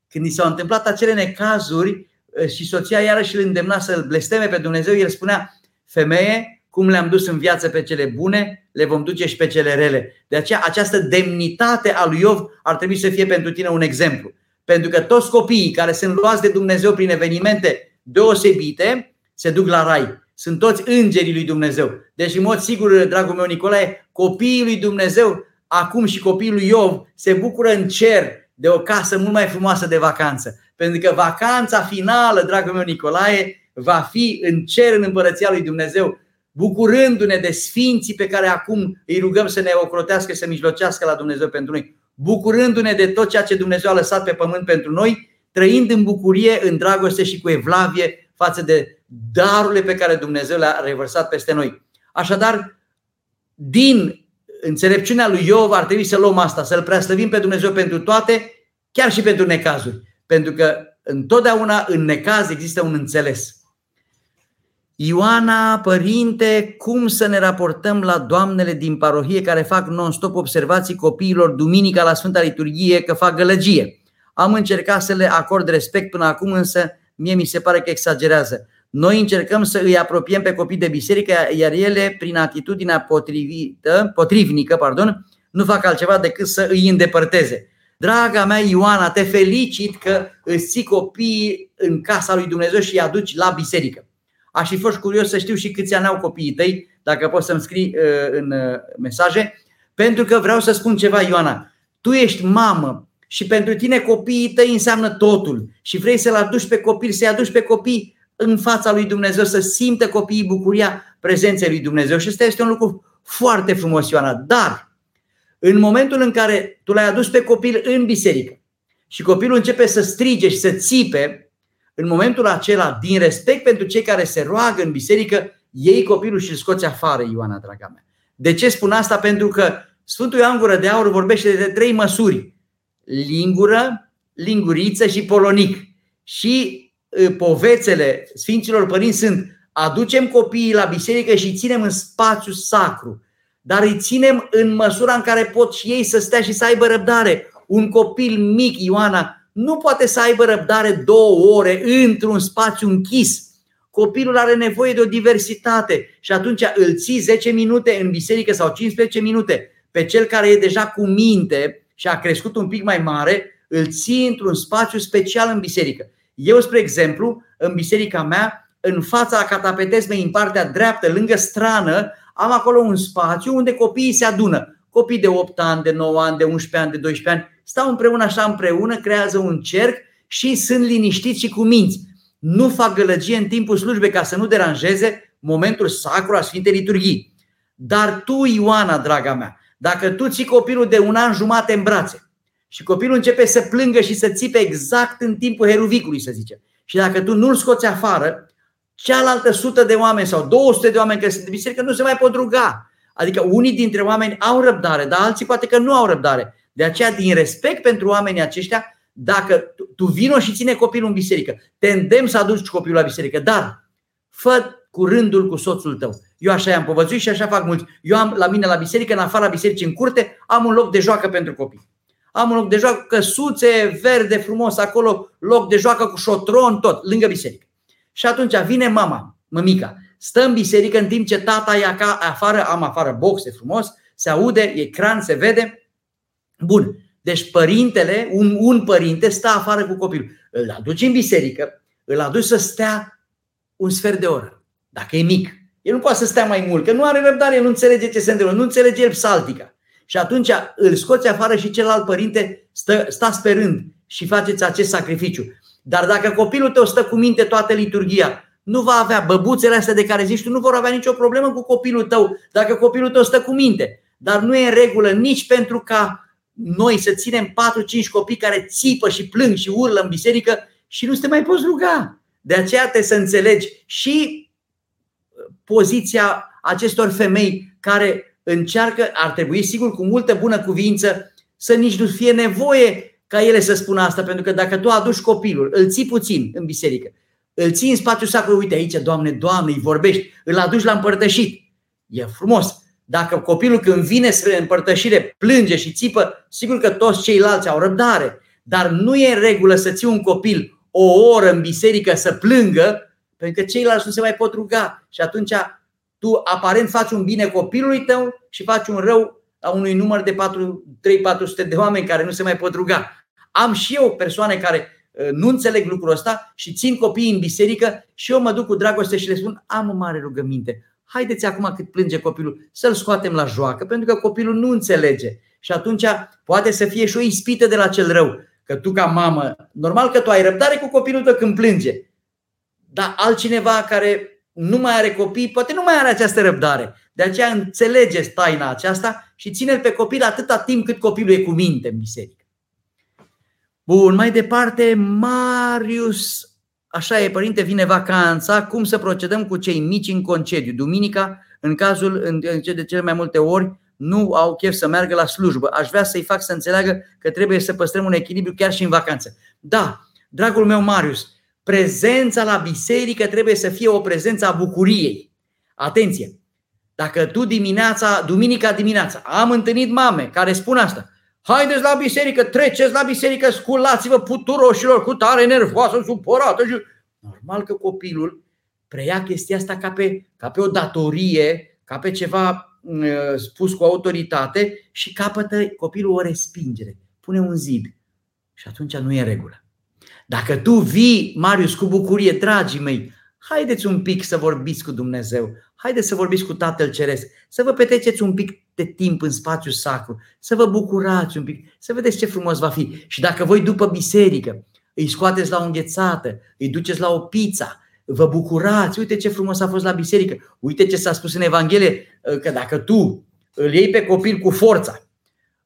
Speaker 1: când i s-au întâmplat acele necazuri eh, și soția iarăși îl îndemna să-l blesteme pe Dumnezeu, el spunea, femeie, cum le-am dus în viață pe cele bune, le vom duce și pe cele rele. De aceea, această demnitate a lui Iov ar trebui să fie pentru tine un exemplu. Pentru că toți copiii care sunt luați de Dumnezeu prin evenimente deosebite se duc la rai. Sunt toți îngerii lui Dumnezeu. Deci, în mod sigur, dragul meu Nicolae, copiii lui Dumnezeu, acum și copiii lui Iov, se bucură în cer de o casă mult mai frumoasă de vacanță. Pentru că vacanța finală, dragul meu Nicolae, va fi în cer în împărăția lui Dumnezeu, bucurându-ne de sfinții pe care acum îi rugăm să ne ocrotească, să mijlocească la Dumnezeu pentru noi. bucurându-ne de tot ceea ce Dumnezeu a lăsat pe pământ pentru noi, trăind în bucurie, în dragoste și cu evlavie față de darurile pe care Dumnezeu le-a revărsat peste noi. Așadar, din înțelepciunea lui Iov ar trebui să luăm asta, să-L preaslăvim pe Dumnezeu pentru toate, chiar și pentru necazuri. Pentru că întotdeauna în necaz există un înțeles. Ioana, părinte, cum să ne raportăm la doamnele din parohie care fac non-stop observații copiilor duminica la Sfânta Liturghie că fac gălăgie? Am încercat să le acord respect până acum, însă mie mi se pare că exagerează. Noi încercăm să îi apropiem pe copii de biserică, iar ele, prin atitudinea potrivită, potrivnică, pardon, nu fac altceva decât să îi îndepărteze. Draga mea Ioana, te felicit că îți ții copiii în casa lui Dumnezeu și îi aduci la biserică. Aș fi fost curios să știu și câți ani au copiii tăi, dacă poți să-mi scrii uh, în uh, mesaje, pentru că vreau să spun ceva, Ioana. Tu ești mamă și pentru tine copiii tăi înseamnă totul și vrei să-l aduci pe copil, să-i aduci pe copii în fața lui Dumnezeu, să simtă copiii bucuria prezenței lui Dumnezeu. Și ăsta este un lucru foarte frumos, Ioana. Dar, în momentul în care tu l-ai adus pe copil în biserică și copilul începe să strige și să țipe, în momentul acela, din respect pentru cei care se roagă în biserică, ei copilul și îl scoți afară, Ioana, draga mea. De ce spun asta? Pentru că Sfântul Ioan Gură de Aur vorbește de trei măsuri. Lingură, linguriță și polonic. Și povețele Sfinților Părinți sunt aducem copiii la biserică și îi ținem în spațiu sacru, dar îi ținem în măsura în care pot și ei să stea și să aibă răbdare. Un copil mic, Ioana, nu poate să aibă răbdare două ore într-un spațiu închis. Copilul are nevoie de o diversitate și atunci îl ții 10 minute în biserică sau 15 minute. Pe cel care e deja cu minte și a crescut un pic mai mare, îl ții într-un spațiu special în biserică. Eu, spre exemplu, în biserica mea, în fața catapetesmei, în partea dreaptă, lângă strană, am acolo un spațiu unde copiii se adună. Copii de 8 ani, de 9 ani, de 11 ani, de 12 ani, stau împreună așa împreună, creează un cerc și sunt liniștiți și cu minți. Nu fac gălăgie în timpul slujbei ca să nu deranjeze momentul sacru a Sfintei Liturghii. Dar tu, Ioana, draga mea, dacă tu ții copilul de un an jumate în brațe și copilul începe să plângă și să țipe exact în timpul heruvicului, să zicem. Și dacă tu nu-l scoți afară, cealaltă sută de oameni sau 200 de oameni care sunt de biserică nu se mai pot ruga. Adică unii dintre oameni au răbdare, dar alții poate că nu au răbdare. De aceea, din respect pentru oamenii aceștia, dacă tu vino și ține copilul în biserică, te îndemn să aduci copilul la biserică, dar fă cu rândul cu soțul tău. Eu așa i-am povățuit și așa fac mulți. Eu am la mine la biserică, în afara bisericii, în curte, am un loc de joacă pentru copii. Am un loc de joacă, căsuțe verde frumos acolo, loc de joacă cu șotron, tot, lângă biserică. Și atunci vine mama, mămica, stă în biserică în timp ce tata e afară, am afară boxe frumos, se aude, ecran, se vede. Bun, deci părintele, un, un părinte stă afară cu copilul. Îl aduci în biserică, îl aduci să stea un sfert de oră, dacă e mic. El nu poate să stea mai mult, că nu are răbdare, el nu înțelege ce se întâmplă, nu înțelege el psaltica. Și atunci îl scoți afară și celălalt părinte stă, sta sperând și faceți acest sacrificiu. Dar dacă copilul tău stă cu minte toată liturgia, nu va avea băbuțele astea de care zici tu, nu vor avea nicio problemă cu copilul tău dacă copilul tău stă cu minte. Dar nu e în regulă nici pentru ca noi să ținem 4-5 copii care țipă și plâng și urlă în biserică și nu te mai poți ruga. De aceea te să înțelegi și poziția acestor femei care încearcă, ar trebui sigur cu multă bună cuvință, să nici nu fie nevoie ca ele să spună asta, pentru că dacă tu aduci copilul, îl ții puțin în biserică, îl ții în spațiu sacru, uite aici, Doamne, Doamne, îi vorbești, îl aduci la împărtășit. E frumos. Dacă copilul când vine spre împărtășire plânge și țipă, sigur că toți ceilalți au răbdare, dar nu e în regulă să ții un copil o oră în biserică să plângă, pentru că ceilalți nu se mai pot ruga. Și atunci tu aparent faci un bine copilului tău și faci un rău a unui număr de 3-400 de oameni care nu se mai pot ruga. Am și eu persoane care uh, nu înțeleg lucrul ăsta și țin copiii în biserică și eu mă duc cu dragoste și le spun am o mare rugăminte. Haideți acum cât plânge copilul să-l scoatem la joacă pentru că copilul nu înțelege. Și atunci poate să fie și o ispită de la cel rău. Că tu ca mamă, normal că tu ai răbdare cu copilul tău când plânge. Dar altcineva care nu mai are copii, poate nu mai are această răbdare. De aceea înțelegeți taina aceasta și ține-l pe copil atâta timp cât copilul e cu minte în biserică. Bun, mai departe, Marius, așa e, părinte, vine vacanța, cum să procedăm cu cei mici în concediu? Duminica, în cazul în de cele mai multe ori, nu au chef să meargă la slujbă. Aș vrea să-i fac să înțeleagă că trebuie să păstrăm un echilibru chiar și în vacanță. Da, dragul meu Marius, prezența la biserică trebuie să fie o prezență a bucuriei. Atenție! Dacă tu dimineața, duminica dimineața, am întâlnit mame care spun asta, haideți la biserică, treceți la biserică, sculați-vă puturoșilor cu tare nervoasă, supărată. Normal că copilul preia chestia asta ca pe, ca pe o datorie, ca pe ceva uh, spus cu autoritate și capătă copilul o respingere. Pune un zid. Și atunci nu e în regulă. Dacă tu vii, Marius, cu bucurie, dragii mei, haideți un pic să vorbiți cu Dumnezeu, haideți să vorbiți cu Tatăl Ceresc, să vă petreceți un pic de timp în spațiu sacru, să vă bucurați un pic, să vedeți ce frumos va fi. Și dacă voi după biserică îi scoateți la o înghețată, îi duceți la o pizza, vă bucurați, uite ce frumos a fost la biserică, uite ce s-a spus în Evanghelie, că dacă tu îl iei pe copil cu forța,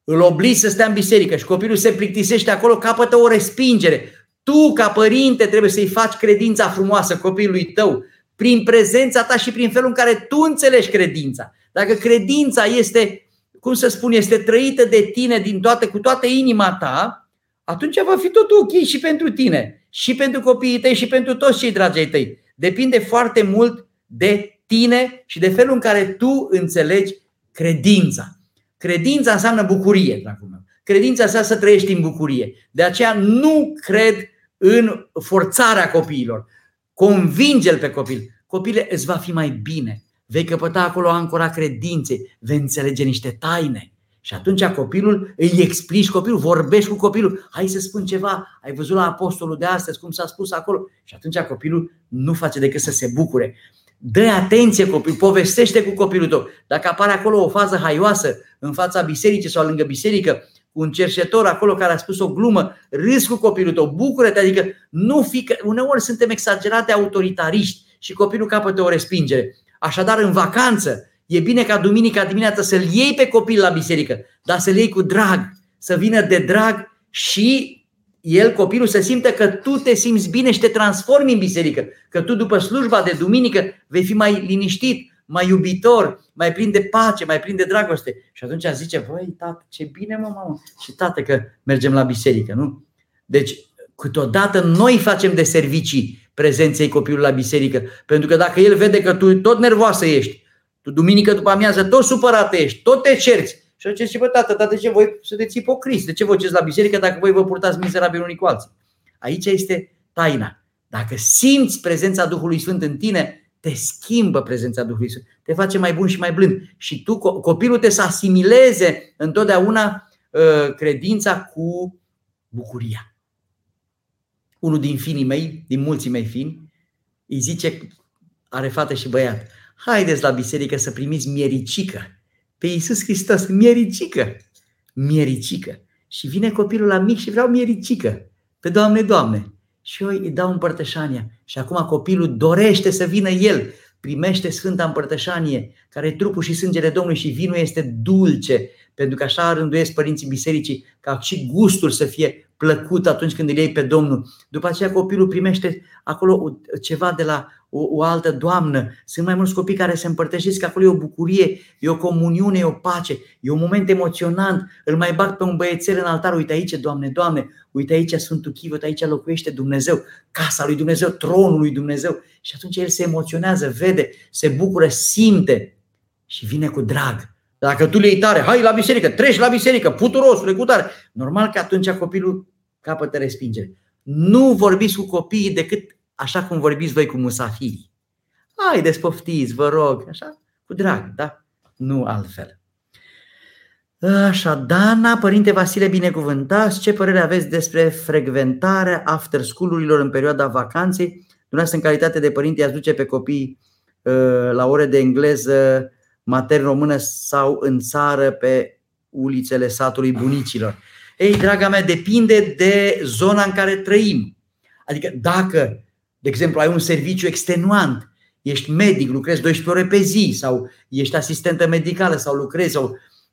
Speaker 1: îl obligi să stea în biserică și copilul se plictisește acolo, capătă o respingere. Tu, ca părinte, trebuie să-i faci credința frumoasă copilului tău, prin prezența ta și prin felul în care tu înțelegi credința. Dacă credința este, cum să spun, este trăită de tine din toate, cu toată inima ta, atunci va fi tot ok și pentru tine, și pentru copiii tăi, și pentru toți cei dragi tăi. Depinde foarte mult de tine și de felul în care tu înțelegi credința. Credința înseamnă bucurie, dragul meu. Credința înseamnă să trăiești în bucurie. De aceea nu cred în forțarea copiilor. Convinge-l pe copil. Copile, îți va fi mai bine. Vei căpăta acolo ancora credinței. Vei înțelege niște taine. Și atunci copilul îi explici copilul, vorbești cu copilul, hai să spun ceva, ai văzut la apostolul de astăzi cum s-a spus acolo. Și atunci copilul nu face decât să se bucure. Dă atenție copil, povestește cu copilul tău. Dacă apare acolo o fază haioasă în fața bisericii sau lângă biserică, un cerșetor acolo care a spus o glumă, râs cu copilul tău, bucură-te, adică nu fi, că uneori suntem exagerate autoritariști și copilul capătă o respingere. Așadar, în vacanță, e bine ca duminica dimineața să-l iei pe copil la biserică, dar să-l iei cu drag, să vină de drag și el, copilul, să simtă că tu te simți bine și te transformi în biserică, că tu după slujba de duminică vei fi mai liniștit, mai iubitor, mai plin de pace, mai plin de dragoste. Și atunci zice, voi, tată, ce bine, mă, mamă, și tată că mergem la biserică, nu? Deci, câteodată noi facem de servicii prezenței copilului la biserică, pentru că dacă el vede că tu tot nervoasă ești, tu duminică după amiază tot supărat ești, tot te cerți, și atunci zice, bă, tată, dar de ce voi sunteți ipocriți? De ce vă la biserică dacă voi vă purtați mizerabil unii cu alții? Aici este taina. Dacă simți prezența Duhului Sfânt în tine, te schimbă prezența Duhului Sfânt, te face mai bun și mai blând. Și tu, copilul te să asimileze întotdeauna uh, credința cu bucuria. Unul din finii mei, din mulții mei fini, îi zice, are fată și băiat, haideți la biserică să primiți miericică pe Iisus Hristos, miericică, miericică. Și vine copilul la mic și vreau miericică. Pe Doamne, Doamne. Și eu îi dau împărtășania. Și acum copilul dorește să vină el. Primește Sfânta Împărtășanie, care e trupul și sângele Domnului și vinul este dulce, pentru că așa rânduiesc părinții bisericii, ca și gustul să fie plăcut atunci când îl iei pe Domnul. După aceea copilul primește acolo ceva de la o, o altă doamnă. Sunt mai mulți copii care se împărtășesc că acolo e o bucurie, e o comuniune, e o pace, e un moment emoționant. Îl mai bag pe un băiețel în altar, uite aici, Doamne, Doamne, uite aici Sfântul Chivot, aici locuiește Dumnezeu, casa lui Dumnezeu, tronul lui Dumnezeu. Și atunci el se emoționează, vede, se bucură, simte și vine cu drag. Dacă tu le iei tare, hai la biserică, treci la biserică, puturosule, cu tare. Normal că atunci copilul capătă respingere. Nu vorbiți cu copiii decât așa cum vorbiți voi cu musafirii. Hai, despoftiți, vă rog, așa, cu drag, da? Nu altfel. Așa, Dana, Părinte Vasile, binecuvântați, ce părere aveți despre frecventarea after school-urilor în perioada vacanței? Dumneavoastră, în calitate de părinte, ați duce pe copii uh, la ore de engleză matern română sau în țară pe ulițele satului bunicilor. Ei, draga mea, depinde de zona în care trăim. Adică dacă, de exemplu, ai un serviciu extenuant, ești medic, lucrezi 12 ore pe zi sau ești asistentă medicală sau lucrezi sau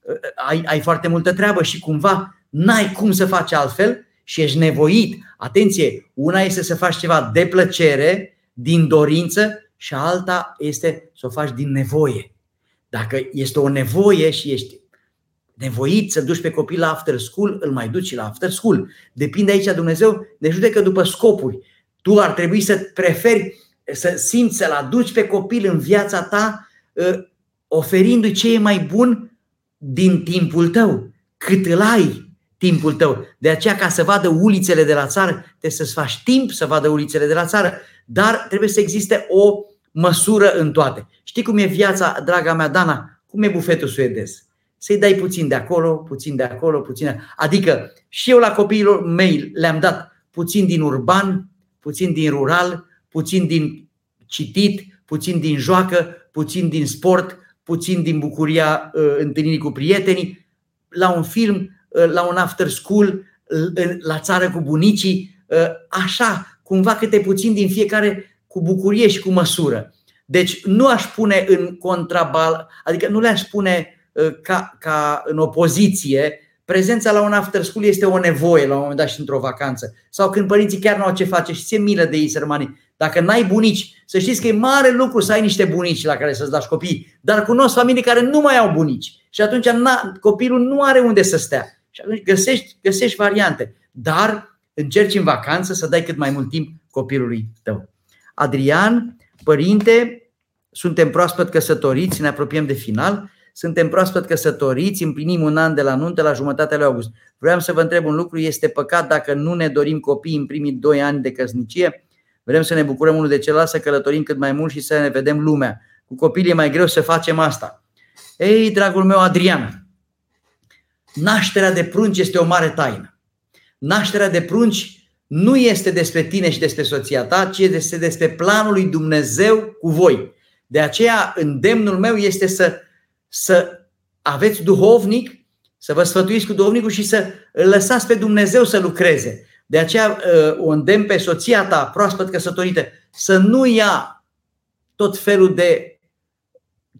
Speaker 1: uh, ai, ai foarte multă treabă și cumva n-ai cum să faci altfel și ești nevoit. Atenție, una este să faci ceva de plăcere, din dorință și alta este să o faci din nevoie. Dacă este o nevoie și ești nevoit să duci pe copil la after school, îl mai duci la after school. Depinde aici Dumnezeu, ne judecă după scopuri. Tu ar trebui să preferi să simți să-l aduci pe copil în viața ta, ă, oferindu-i ce e mai bun din timpul tău, cât îl ai timpul tău. De aceea, ca să vadă ulițele de la țară, trebuie să-ți faci timp să vadă ulițele de la țară, dar trebuie să existe o măsură în toate. Știi cum e viața, draga mea Dana? Cum e bufetul suedez? Să-i dai puțin de acolo, puțin de acolo, puțin de... Adică și eu la copiilor mei le-am dat puțin din urban, puțin din rural, puțin din citit, puțin din joacă, puțin din sport, puțin din bucuria uh, întâlnirii cu prietenii, la un film, uh, la un after school, uh, la țară cu bunicii, uh, așa, cumva câte puțin din fiecare cu bucurie și cu măsură. Deci nu aș pune în contrabal, adică nu le-aș pune uh, ca, ca în opoziție Prezența la un after school este o nevoie la un moment dat și într-o vacanță. Sau când părinții chiar nu au ce face și ți milă de ei, sărmanii. Dacă n-ai bunici, să știți că e mare lucru să ai niște bunici la care să-ți lași copii. Dar cunosc familii care nu mai au bunici. Și atunci na, copilul nu are unde să stea. Și atunci găsești, găsești variante. Dar încerci în vacanță să dai cât mai mult timp copilului tău. Adrian, părinte, suntem proaspăt căsătoriți, ne apropiem de final suntem proaspăt căsătoriți, împlinim un an de la nuntă la jumătatea lui august. Vreau să vă întreb un lucru, este păcat dacă nu ne dorim copii în primii doi ani de căsnicie? Vrem să ne bucurăm unul de celălalt, să călătorim cât mai mult și să ne vedem lumea. Cu copilii e mai greu să facem asta. Ei, dragul meu Adrian, nașterea de prunci este o mare taină. Nașterea de prunci nu este despre tine și despre soția ta, ci este despre planul lui Dumnezeu cu voi. De aceea, îndemnul meu este să să aveți duhovnic, să vă sfătuiți cu duhovnicul și să îl lăsați pe Dumnezeu să lucreze. De aceea uh, o îndemn pe soția ta proaspăt căsătorită să nu ia tot felul de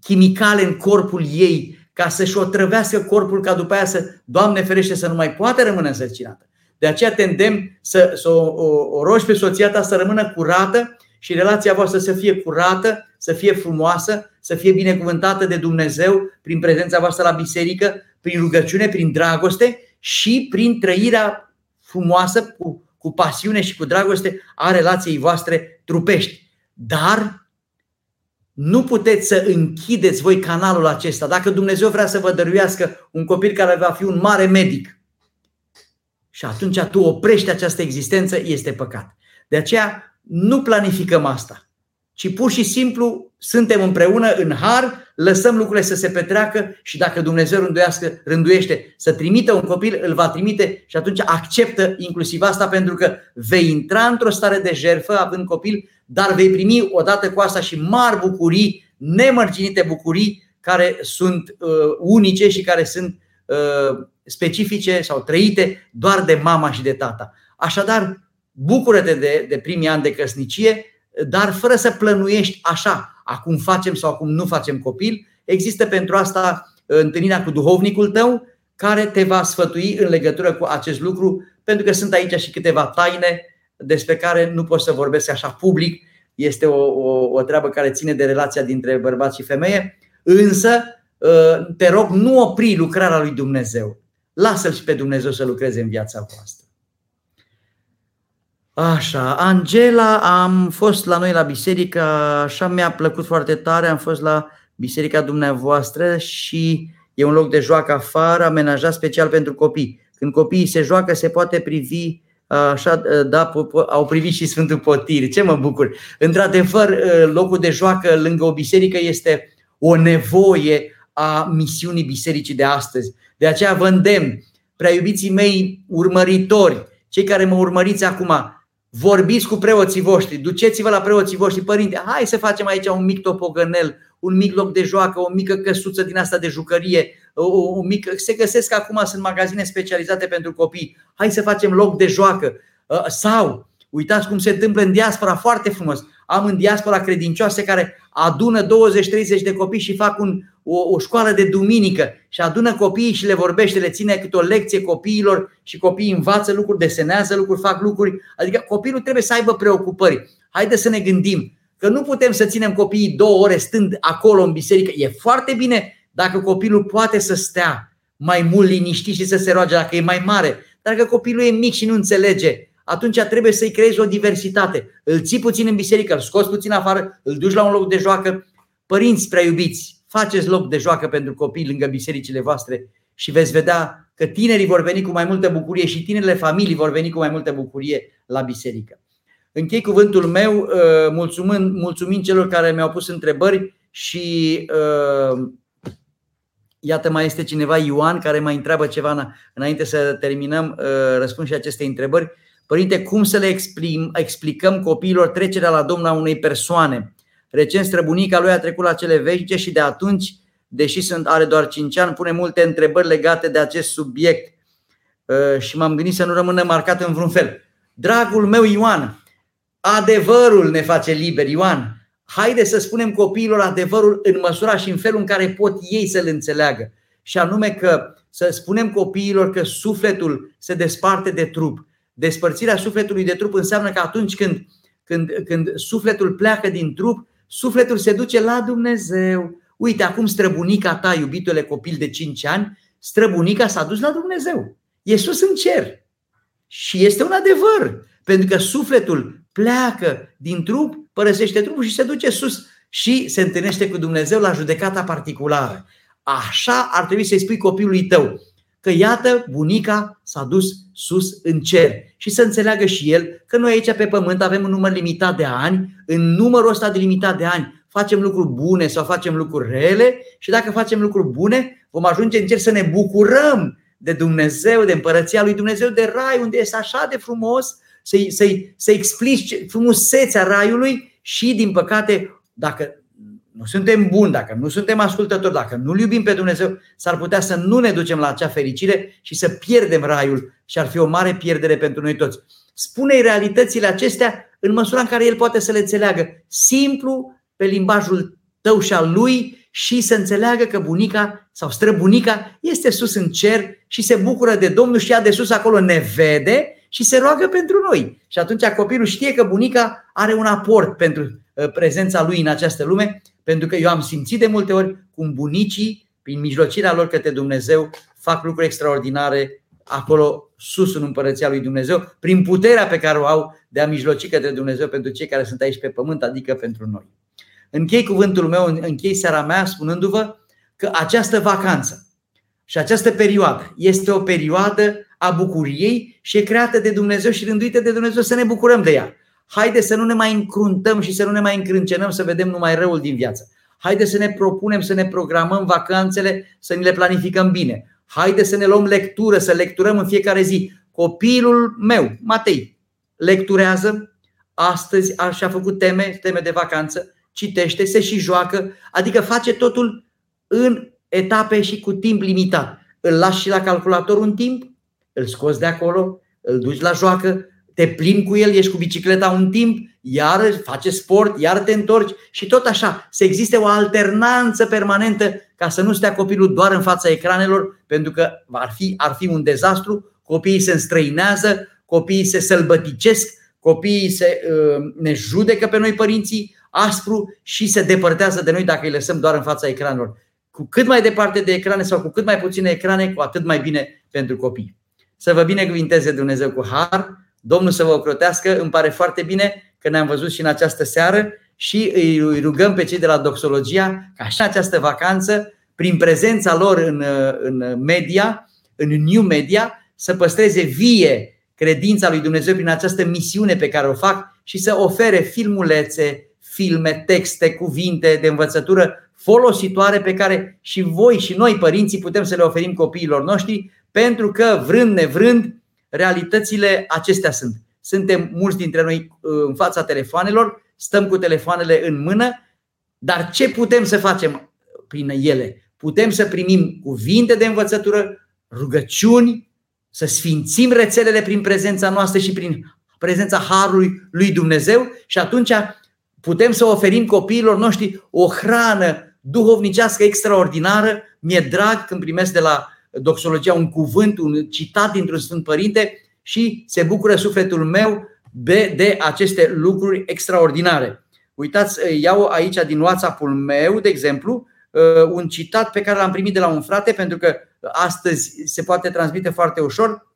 Speaker 1: chimicale în corpul ei ca să-și otrăvească corpul ca după aia să, Doamne ferește, să nu mai poată rămâne însărcinată. De aceea te îndemn să, să o, o, o rogi pe soția ta să rămână curată și relația voastră să fie curată, să fie frumoasă, să fie binecuvântată de Dumnezeu prin prezența voastră la biserică, prin rugăciune, prin dragoste și prin trăirea frumoasă, cu, cu pasiune și cu dragoste a relației voastre trupești. Dar nu puteți să închideți voi canalul acesta. Dacă Dumnezeu vrea să vă dăruiască un copil care va fi un mare medic și atunci tu oprești această existență, este păcat. De aceea nu planificăm asta, ci pur și simplu suntem împreună în har, lăsăm lucrurile să se petreacă și dacă Dumnezeu rânduiască, rânduiește să trimită un copil, îl va trimite și atunci acceptă inclusiv asta pentru că vei intra într-o stare de jerfă având copil, dar vei primi odată cu asta și mari bucurii, nemărginite bucurii care sunt uh, unice și care sunt uh, specifice sau trăite doar de mama și de tata. Așadar, bucură-te de, de primii ani de căsnicie, dar fără să plănuiești așa, acum facem sau acum nu facem copil. Există pentru asta uh, întâlnirea cu duhovnicul tău, care te va sfătui în legătură cu acest lucru, pentru că sunt aici și câteva taine despre care nu pot să vorbesc așa public. Este o, o, o treabă care ține de relația dintre bărbat și femeie, însă uh, te rog, nu opri lucrarea lui Dumnezeu. Lasă-l și pe Dumnezeu să lucreze în viața voastră. Așa, Angela, am fost la noi la biserică, așa mi-a plăcut foarte tare, am fost la biserica dumneavoastră și e un loc de joacă afară, amenajat special pentru copii. Când copiii se joacă, se poate privi Așa, da, au privit și Sfântul Potir. Ce mă bucur! Într-adevăr, locul de joacă lângă o biserică este o nevoie a misiunii bisericii de astăzi. De aceea vă îndemn, prea iubiții mei urmăritori, cei care mă urmăriți acum, vorbiți cu preoții voștri, duceți-vă la preoții voștri, părinte, hai să facem aici un mic topogănel, un mic loc de joacă, o mică căsuță din asta de jucărie, o, o mică, se găsesc acum, sunt magazine specializate pentru copii, hai să facem loc de joacă. Ă, sau, uitați cum se întâmplă în diaspora, foarte frumos, am în diaspora credincioase care adună 20-30 de copii și fac un, o, o școală de duminică și adună copiii și le vorbește, le ține câte o lecție copiilor și copiii învață lucruri, desenează lucruri, fac lucruri. Adică copilul trebuie să aibă preocupări. Haideți să ne gândim că nu putem să ținem copiii două ore stând acolo în biserică. E foarte bine dacă copilul poate să stea mai mult liniștit și să se roage dacă e mai mare. Dar dacă copilul e mic și nu înțelege, atunci trebuie să-i creezi o diversitate. Îl ții puțin în biserică, îl scoți puțin afară, îl duci la un loc de joacă. Părinți prea iubiți, faceți loc de joacă pentru copii lângă bisericile voastre și veți vedea că tinerii vor veni cu mai multă bucurie și tinerile familii vor veni cu mai multă bucurie la biserică. Închei cuvântul meu uh, mulțumând, mulțumind celor care mi-au pus întrebări și uh, iată mai este cineva, Ioan, care mai întreabă ceva înainte să terminăm, uh, răspund și aceste întrebări. Părinte, cum să le explim, explicăm copiilor trecerea la Domnul a unei persoane? Recent străbunica lui a trecut la cele veșnice și de atunci, deși sunt, are doar 5 ani, pune multe întrebări legate de acest subiect și m-am gândit să nu rămână marcat în vreun fel. Dragul meu Ioan, Adevărul ne face liberi, Ioan. Haide să spunem copiilor adevărul în măsura și în felul în care pot ei să-l înțeleagă. Și anume că să spunem copiilor că sufletul se desparte de trup. Despărțirea sufletului de trup înseamnă că atunci când, când, când sufletul pleacă din trup, sufletul se duce la Dumnezeu. Uite, acum străbunica ta, iubitule copil de 5 ani, străbunica s-a dus la Dumnezeu. E sus în cer. Și este un adevăr. Pentru că sufletul pleacă din trup, părăsește trupul și se duce sus și se întâlnește cu Dumnezeu la judecata particulară. Așa ar trebui să-i spui copilului tău că iată, bunica s-a dus sus în cer. Și să înțeleagă și el că noi aici pe pământ avem un număr limitat de ani, în numărul ăsta de limitat de ani facem lucruri bune sau facem lucruri rele. Și dacă facem lucruri bune vom ajunge în cer să ne bucurăm de Dumnezeu, de împărăția lui Dumnezeu, de rai unde este așa de frumos să-i, să-i, să explici frumusețea raiului și, din păcate, dacă nu suntem buni, dacă nu suntem ascultători, dacă nu-L iubim pe Dumnezeu, s-ar putea să nu ne ducem la acea fericire și să pierdem raiul și ar fi o mare pierdere pentru noi toți. Spune-i realitățile acestea în măsura în care el poate să le înțeleagă simplu, pe limbajul tău și al lui și să înțeleagă că bunica sau străbunica este sus în cer și se bucură de Domnul și ea de sus acolo ne vede și se roagă pentru noi. Și atunci copilul știe că bunica are un aport pentru uh, prezența lui în această lume, pentru că eu am simțit de multe ori cum bunicii, prin mijlocirea lor către Dumnezeu, fac lucruri extraordinare acolo sus în împărăția lui Dumnezeu, prin puterea pe care o au de a mijloci către Dumnezeu pentru cei care sunt aici pe pământ, adică pentru noi. Închei cuvântul meu, închei seara mea spunându-vă că această vacanță și această perioadă este o perioadă a bucuriei și e creată de Dumnezeu și rânduită de Dumnezeu să ne bucurăm de ea. Haide să nu ne mai încruntăm și să nu ne mai încrâncenăm să vedem numai răul din viață. Haide să ne propunem să ne programăm vacanțele, să ne le planificăm bine. Haide să ne luăm lectură, să lecturăm în fiecare zi. Copilul meu, Matei, lecturează, astăzi și-a făcut teme, teme de vacanță, citește, se și joacă, adică face totul în etape și cu timp limitat. Îl lași și la calculator un timp, îl scoți de acolo, îl duci la joacă, te plimbi cu el, ești cu bicicleta un timp, iar face sport, iar te întorci și tot așa. Să existe o alternanță permanentă ca să nu stea copilul doar în fața ecranelor, pentru că ar fi, ar fi un dezastru, copiii se înstrăinează, copiii se sălbăticesc, copiii se, uh, ne judecă pe noi părinții aspru și se depărtează de noi dacă îi lăsăm doar în fața ecranelor. Cu cât mai departe de ecrane sau cu cât mai puține ecrane, cu atât mai bine pentru copii. Să vă binecuvinteze Dumnezeu cu har, Domnul să vă ocrotească. Îmi pare foarte bine că ne-am văzut și în această seară și îi rugăm pe cei de la Doxologia ca și în această vacanță, prin prezența lor în, în media, în new media, să păstreze vie credința lui Dumnezeu prin această misiune pe care o fac și să ofere filmulețe, filme, texte, cuvinte de învățătură folositoare pe care și voi și noi, părinții, putem să le oferim copiilor noștri, pentru că, vrând nevrând, realitățile acestea sunt. Suntem mulți dintre noi uh, în fața telefoanelor, stăm cu telefoanele în mână, dar ce putem să facem prin ele? Putem să primim cuvinte de învățătură, rugăciuni, să sfințim rețelele prin prezența noastră și prin prezența Harului lui Dumnezeu și atunci putem să oferim copiilor noștri o hrană duhovnicească extraordinară. Mi-e drag când primesc de la doxologia un cuvânt, un citat dintr-un Sfânt Părinte și se bucură sufletul meu de, de aceste lucruri extraordinare. Uitați, iau aici din WhatsApp-ul meu, de exemplu, uh, un citat pe care l-am primit de la un frate, pentru că astăzi se poate transmite foarte ușor.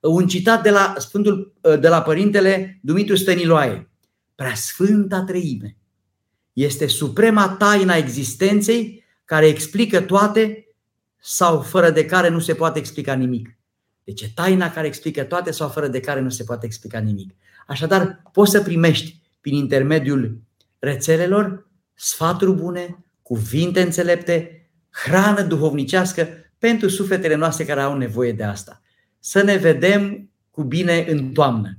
Speaker 1: Un citat de la Sfântul, uh, de la Părintele Dumitru Stăniloae. Preasfânta Treime este suprema taina existenței care explică toate sau fără de care nu se poate explica nimic. Deci e taina care explică toate sau fără de care nu se poate explica nimic. Așadar, poți să primești prin intermediul rețelelor sfaturi bune, cuvinte înțelepte, hrană duhovnicească pentru sufletele noastre care au nevoie de asta. Să ne vedem cu bine în toamnă.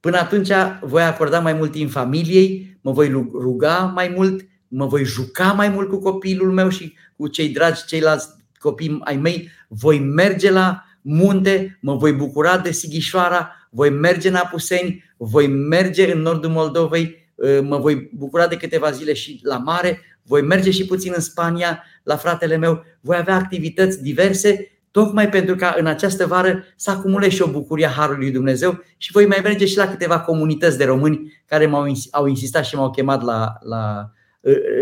Speaker 1: Până atunci voi acorda mai mult timp familiei, mă voi ruga mai mult, mă voi juca mai mult cu copilul meu și cu cei dragi, ceilalți copii ai mei, voi merge la munte, mă voi bucura de Sighișoara, voi merge în Apuseni, voi merge în nordul Moldovei, ă, mă voi bucura de câteva zile și la mare, voi merge și puțin în Spania la fratele meu, voi avea activități diverse, tocmai pentru ca în această vară să acumule și o bucurie a Harului lui Dumnezeu și voi mai merge și la câteva comunități de români care m-au au insistat și m-au chemat la, la,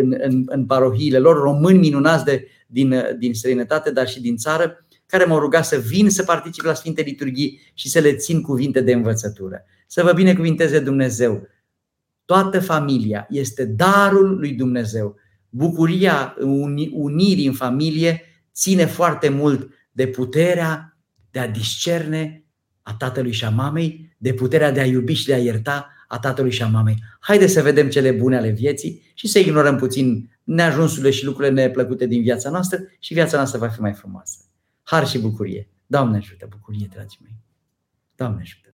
Speaker 1: în, în, în parohiile lor, români minunați de, din, din străinătate, dar și din țară, care m-au rugat să vin să particip la Sfinte Liturghii și să le țin cuvinte de învățătură. Să vă binecuvinteze Dumnezeu. Toată familia este darul lui Dumnezeu. Bucuria unirii în familie ține foarte mult de puterea de a discerne a tatălui și a mamei, de puterea de a iubi și de a ierta a tatălui și a mamei. Haideți să vedem cele bune ale vieții și să ignorăm puțin neajunsurile și lucrurile neplăcute din viața noastră și viața noastră va fi mai frumoasă har și bucurie. Doamne ajută, bucurie, dragii mei. Doamne ajută.